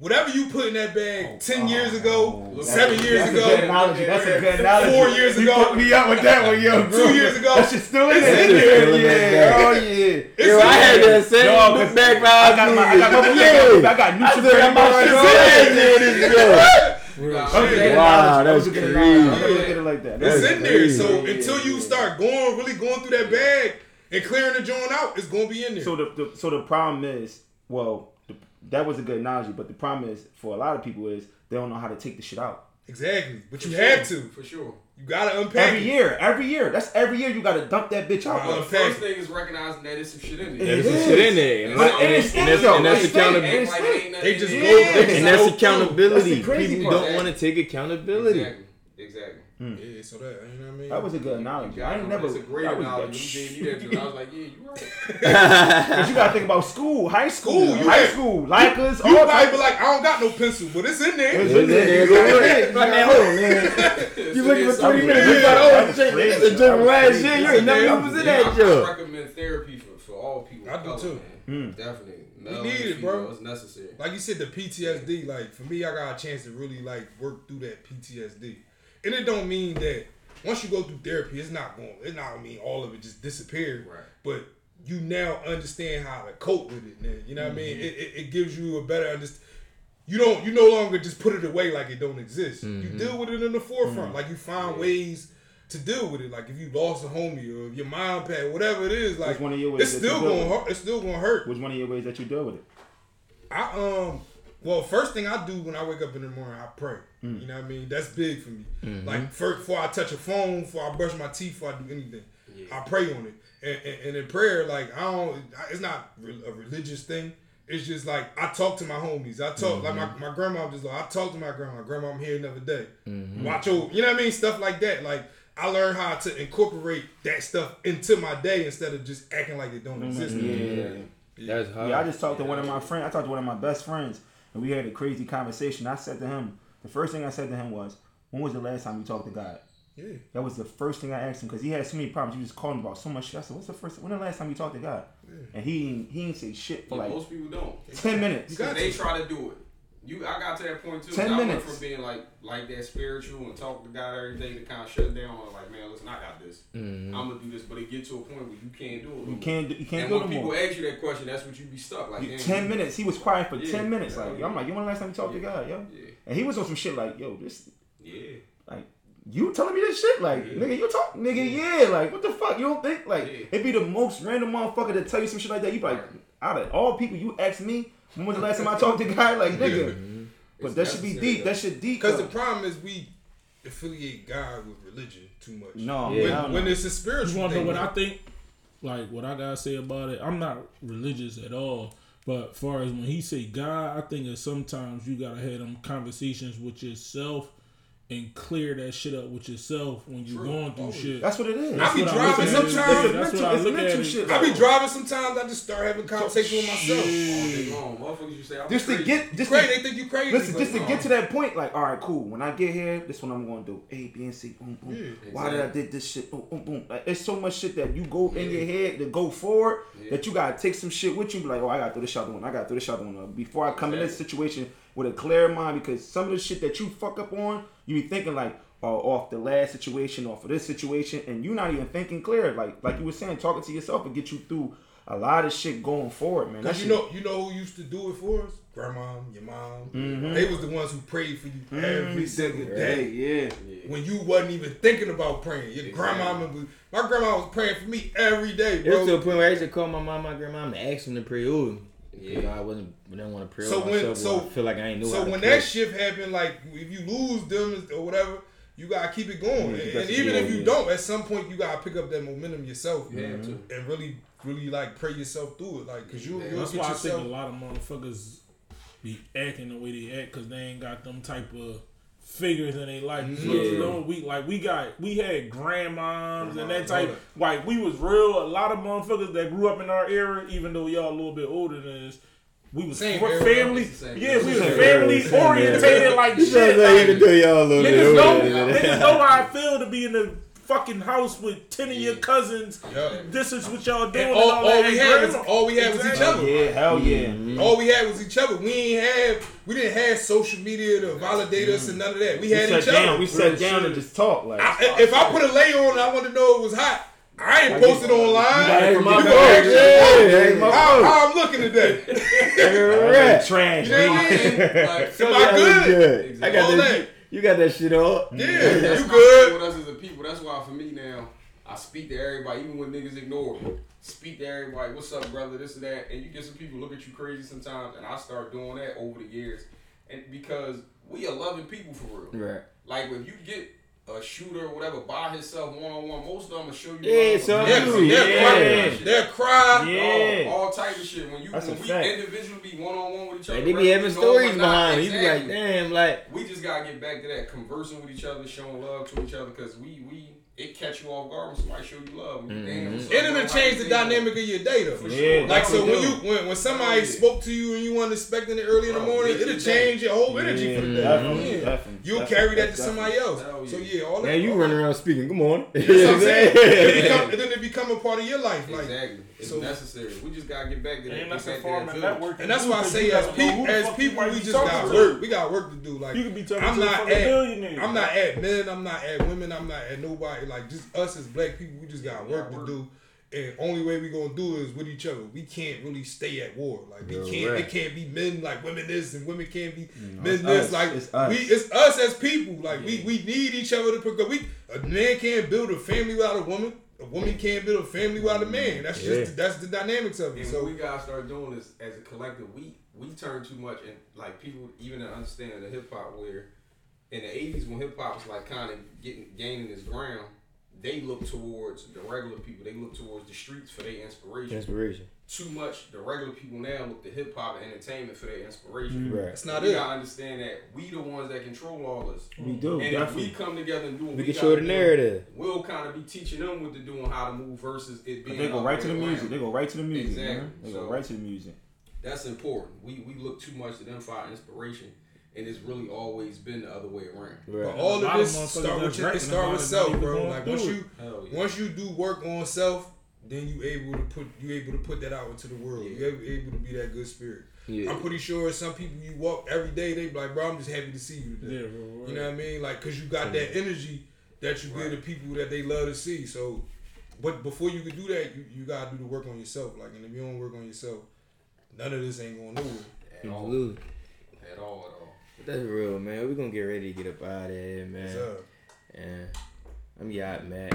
Whatever you put in that bag oh, ten oh. years ago, Oh, seven that's- years that's a good ago, analogy. That's a good analogy. four years ago, You ago, put me up with that one, yo. two years ago. That shit's still in there. in. Still in Yeah. Oh yeah. It's Yo, I had there. that same Dog, book 'cause back I got my, I got my, Yeah. I got I neutral still got my shit on in there. That was a Wow. That was that's crazy. analogy. Look at it like that. It's That's in there. So Yeah, until you yeah. start going, really going through that bag and clearing the joint out, it's gonna be in there. So the, the so the problem is, well, the, that was a good analogy, but the problem is for a lot of people is they don't know how to take the shit out. exactly, but you For have sure, to. For sure. You gotta unpack Every it. year, every year. That's every year you gotta dump that bitch out. Well, the first thing is recognizing that there's some shit in It there. There's some shit in there. And, But and, it and, is and that's, and that's accountability. like it ain't nothing They just in go- there. they just And that's accountability. That's People don't want to take accountability. Exactly. Exactly. Mm. Yeah, so that you know what I mean. That was a good analogy. I ain't never. It's a great that analogy. good. You gave me that, dude. I was like, yeah, you right. Cause you gotta think about school, high school, School, you high had- school, Lycas, you all probably types. be like, I don't got no pencil, but it's in there. It's in there. It's in there. It's like, man, hold on, man. You looking for So 30 it's- minutes? Yeah. You thought, oh, That was shit, crazy. this is That just was last crazy. year. You That's ain't never a even was in Yeah, that I, I job. recommend therapy for, for all people. I of do color, too. Man. Hmm. Definitely. Male need and it, bro. female, It's necessary. Like you said, the PTSD. Like for me, I got a chance to really like work through that PTSD, and it don't mean that once you go through therapy, it's not going. It's not mean all of it just disappeared. Right. But you now understand how to cope with it. Man. You know what I mean? Mm-hmm. It, it, it gives you a better understanding. You don't. You no longer just put it away like it don't exist. You mm-hmm. deal with it in the forefront. Mm. Like you find ways to deal with it. Like if you lost a homie or if your mom passed, whatever it is. Like one of your ways it's still hurt. It's still gonna hurt. What's one of your ways that you deal with it? I um well first thing I do when I wake up in the morning I pray. Mm. You know what I mean? That's big for me. Mm-hmm. Like first, before I touch a phone, before I brush my teeth, before I do anything, I pray on it. And, and, and in prayer, like I don't, it's not a religious thing. It's just like I talk to my homies. I talk like my, mm-hmm. my grandma just like I talk to my grandma. Grandma, I'm here another day. Mm-hmm. Watch over. You know what I mean? Stuff like that. Like I learned how to incorporate that stuff into my day instead of just acting like it don't exist. Yeah, yeah, yeah. That's hard. Yeah, I just talked to one of my friends. I talked to one of my best friends, and we had a crazy conversation. I said to him, the first thing I said to him was, "When was the last time you talked to God?" Yeah. That was the first thing I asked him because he had so many problems. He was calling about so much shit. I said, "What's the first? When the last time you talked to God?" And he he didn't say shit for Yeah, like most people don't. ten minutes. You got They to. try to do it. You, I got to that point too. 10 I went minutes. from being like like that spiritual and talk to God every day to kind of shut down. and Like, man, listen, I got this. Mm-hmm. I'm gonna do this, but it get to a point where you can't do it. You can't do- you can't and do it when people more. ask you that question, that's what you be stuck. Like, You- ten minutes. He was quiet for Yeah. ten minutes. Yeah. Like I'm like, you want the last time you talked to God, yo? Yeah, And he was on some shit like, yo, this yeah. like you telling me this shit? Like, Yeah. nigga, you talk nigga, yeah, like what the fuck? You don't think like Yeah. it'd be the most random motherfucker to tell you some shit like that. You be like, out of all people, you ask me when was the last time I talked to God? Like, nigga. But It's that should be necessary, deep. That shit deep. Because the problem is we affiliate God with religion too much. No, Yeah. when, hell no. when it's a spiritual You want to know thing. what I think? Like what I gotta say about it. I'm not religious at all, but far as when he say God, I think that sometimes you gotta have them conversations with yourself and clear that shit up with yourself when you're True. going through Always. shit. That's what it is. I be what I driving look at it. sometimes. That's mental, what I it's look at mental it. shit. I be driving sometimes. I just start having conversation with myself. All day long, motherfuckers. You say I'm Just to get, just crazy? to, They think you crazy. listen, but just to no. get to that point, like, all right, cool. When I get here, this is what I'm gonna do. A, B, and C. Boom, boom. Yeah, Why did I did this shit? Boom, boom, boom. Like, it's so much shit that you go in your head to go forward Yeah. that you gotta take some shit with you. Be like, oh, I gotta throw this shot one. I gotta throw this shot one. Before I come in this situation with a clear mind, because some of the shit that you fuck up on, you be thinking like. Oh, off the last situation, off of this situation, and you're not even thinking clear. Like, like you were saying, talking to yourself and get you through a lot of shit going forward, man. Cause you shit- know, you know who used to do it for us? Grandma, your mom. Mm-hmm. They was the ones who prayed for you every single day. yeah. When you wasn't even thinking about praying, your grandma, was, my grandma was praying for me every day, bro. It's to a point where I used to call my mom, my grandma, and ask them to pray over me. Yeah. Yeah. I wasn't, I didn't want to pray So when- myself. so- or I feel like I ain't know So how to when pray. that shift happened, like if you lose them or whatever, you gotta keep it going. Yeah, and, and even if you yeah. don't, at some point you gotta pick up that momentum yourself You have to. and really, really like pray yourself through it, like cause you Yeah. you'll That's get why I think a lot of motherfuckers be acting the way they act because they ain't got them type of figures in their life. You Yeah. know, we like we got we had grandmoms and that uh-huh. type. Like we was real. A lot of motherfuckers that grew up in our era, even though y'all a little bit older than us. We was Same fr- family, It's same yeah. We was family era, same orientated like You shit. sound like like- even though y'all a little bit know, older than niggas know how I feel to be in the fucking house with ten of your cousins. Yeah. This is what y'all doing. And and all, all all we And had was all we had was each Exactly. other. Yeah, hell yeah. Mm-hmm. All we had was each other. We ain't have we didn't have social media to validate us and none of that. We We had each down. other. We sat down and just talked like. I, if I put a layer on and I want to know it was hot, I ain't posted online. gotta You come gonna up ask with- me, Yeah, yeah, how, fault. how I'm looking today? Right. Trash. You know what I mean? Like, Am I good? I Exactly. got All that. That. You, you got that shit on. Yeah, That's you good. thing With us as a people, that's why for me now, I speak to everybody, even when niggas ignore me. Speak to everybody. What's up, brother? This and that, and you get some people look at you crazy sometimes, and I start doing that over the years, and because we are loving people for real. Right. Like if you get a shooter or whatever by himself one on one, most of them will show you. Yeah, so they'll Yeah. cry. They'll cry. Yeah. all, all type of shit. When you That's when we fact. individually be one on one with each other, Like they be having stories behind it. You be like, damn, like we just gotta get back to that conversing with each other, showing love to each other, because we we it catch you off guard when somebody show you love. Mm-hmm. Damn, what's up, And bro? it'll How change the dynamic of your day though. For Yeah, sure. Like so when you when, when somebody Oh, yeah. spoke to you and you weren't expecting it early in the morning, it'll change your whole energy for the day. Definitely, Yeah. definitely, You'll definitely, carry that to somebody else. Hell yeah. So yeah, all that. man, you all running around speaking. Good morning. That's what I'm saying. It become, and then it become a part of your life. Like Exactly. It's so- necessary. We just gotta get back to that. And that's back to form that of village. networking. And that's why I say as you never know people, as people, we just got work. We got work to do. Like You could be talking I'm to a not fucking at. I'm not at men. I'm not at women. I'm not at nobody. Like just us as black people, we just got We work to do. And only way we gonna do is with each other. We can't really stay at war. Like we You're can't. right. It can't be men like women this and women can't be mm, No, men it's this. us. Like It's us. we, it's us as people. Like we, we need each other to progress. We a man can't build a family without a woman. A woman can't build a family without a man. That's Yeah. just that's the dynamics of it. And So what we gotta start doing this as a collective, we we turn too much, and like people even to understand the hip hop where in the '80s when hip hop was like kind of getting gaining its ground, they look towards the regular people. They look towards the streets for their inspiration. Inspiration. Too much, the regular people now look to hip hop and entertainment for their inspiration. Mm-hmm. Right. that's not we it. gotta understand that we the ones that control all this. We do. And if we come together and do what We we, can show gotta the do, narrative. We'll kind of be teaching them what to do and how to move versus it But being. they go right to the music. around. They go right to the music. Exactly. Man. They go right to the music. That's important. We we look too much to them for our inspiration, and it's really always been the other way around. But all of this of motherfuckers start with that's your, it start with self, bro. Like once you yeah. once you do work on self, then you able to put you able to put that out into the world. Yeah. You're able- able to be that good spirit. Yeah. I'm pretty sure some people you walk every day, they be like, bro, I'm just happy to see you today. Yeah, bro. You know what I mean? Like, cause you got that energy that you give to people that they love to see. So, but before you can do that, you, you gotta do the work on yourself. Like, and if you don't work on yourself, none of this ain't going nowhere. At all, at all, at all. That's real, man. we gonna get ready to get up out of here, man. What's up? And I'm yacht Matt.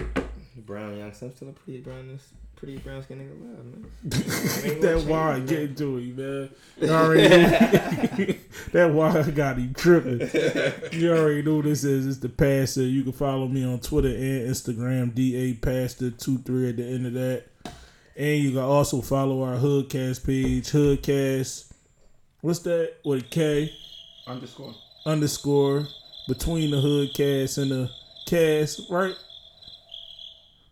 Brown young, I'm still a pretty brown, this pretty brown skin nigga alive, man. That change, why I get into it, man. You already that why I got him tripping. You already know this is. It's the pastor. You can follow me on Twitter and Instagram, DA Pastor two three at the end of that. And you can also follow our Hoodcast page, Hoodcast. What's that? With a K Underscore. underscore between the Hoodcast and the cast, right?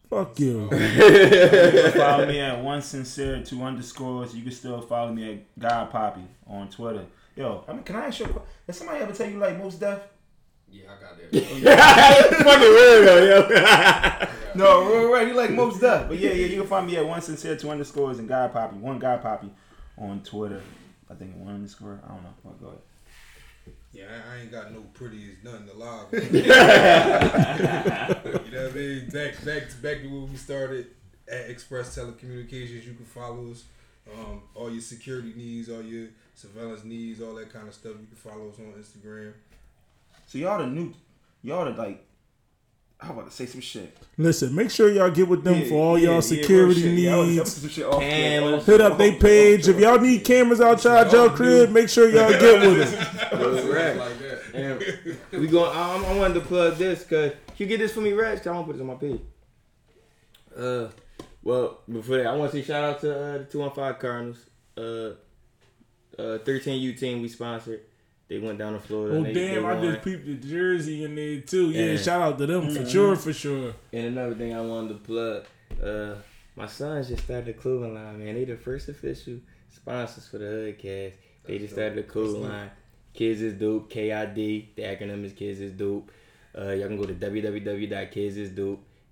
Fuck you. Oh. You can follow me at one sincere two underscores. You can still follow me at God Poppy on Twitter. Yo, I mean, can I ask you? a que- Did somebody ever tell you like most deaf? Yeah, I got that. Oh, yeah, Fucking real though, yo. No, right, right. You like most deaf, but yeah, yeah. You can find me at one sincere two underscores and God Poppy. One God Poppy on Twitter. I think one underscore. I don't know. Oh, go ahead. Yeah, I, I ain't got no pretty as nothing to lie. about. you know what I mean? Back, back to back to where we started at Express Telecommunications. You can follow us. Um, all your security needs, all your surveillance needs, all that kind of stuff. You can follow us on Instagram. So y'all the new, y'all the like. I was about to say some shit. Listen, make sure y'all get with them Yeah, for all yeah, y'all security real shit. Y'all was- y'all needs. was some shit off- Cameras. Hit up they page. If y'all need cameras outside y'all crib, make sure y'all get with them. Right. And we going. I, I wanted to plug this because you get this for me, Rex. 'cause I want to put this on my page. Uh, well, before that, I want to say shout out to uh, the two one five Cardinals. Uh, uh, thirteen U team we sponsored. They went down to Florida. Oh they, damn! they I just peeped the jersey in there too. Yeah, Yeah. shout out to them for sure, for sure. And another thing I wanted to plug, uh, my sons just started the clothing line, man. They the first official sponsors for the Hoodcast. They just started the clothing line. Kids is dope. KID. The acronym is Kids is dope. Uh, y'all can go to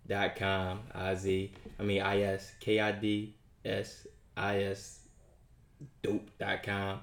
dot com. I Z. I mean I S K I D S I S dope dot com.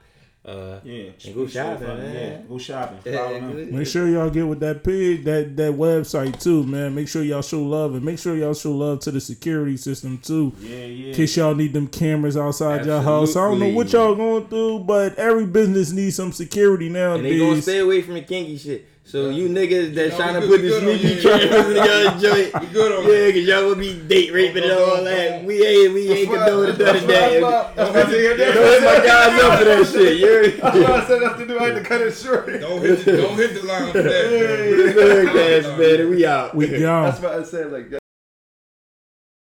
Uh, Yeah, And go shopping, man. Yeah, go shopping. yeah, Follow them. Make sure y'all get with that pig, that that website too, man. Make sure y'all show love and make sure y'all show love to the security system too. Yeah, yeah. In case y'all need them cameras outside your house. I don't know what y'all going through, but every business needs some security now. and they gonna stay away from the kinky shit. So you niggas that No, trying we to good- put we the good on sneaky you. cameras in your joint. We good on Yeah, cause y'all will be date raping and all that. We ain't, we ain't condoning none of that. Don't hit my guys up for that shit. You I said nothing to do. I had to cut it short. Don't hit the, don't hit the line for that. Look, ass man, we out. we gone. That's what I said. Like,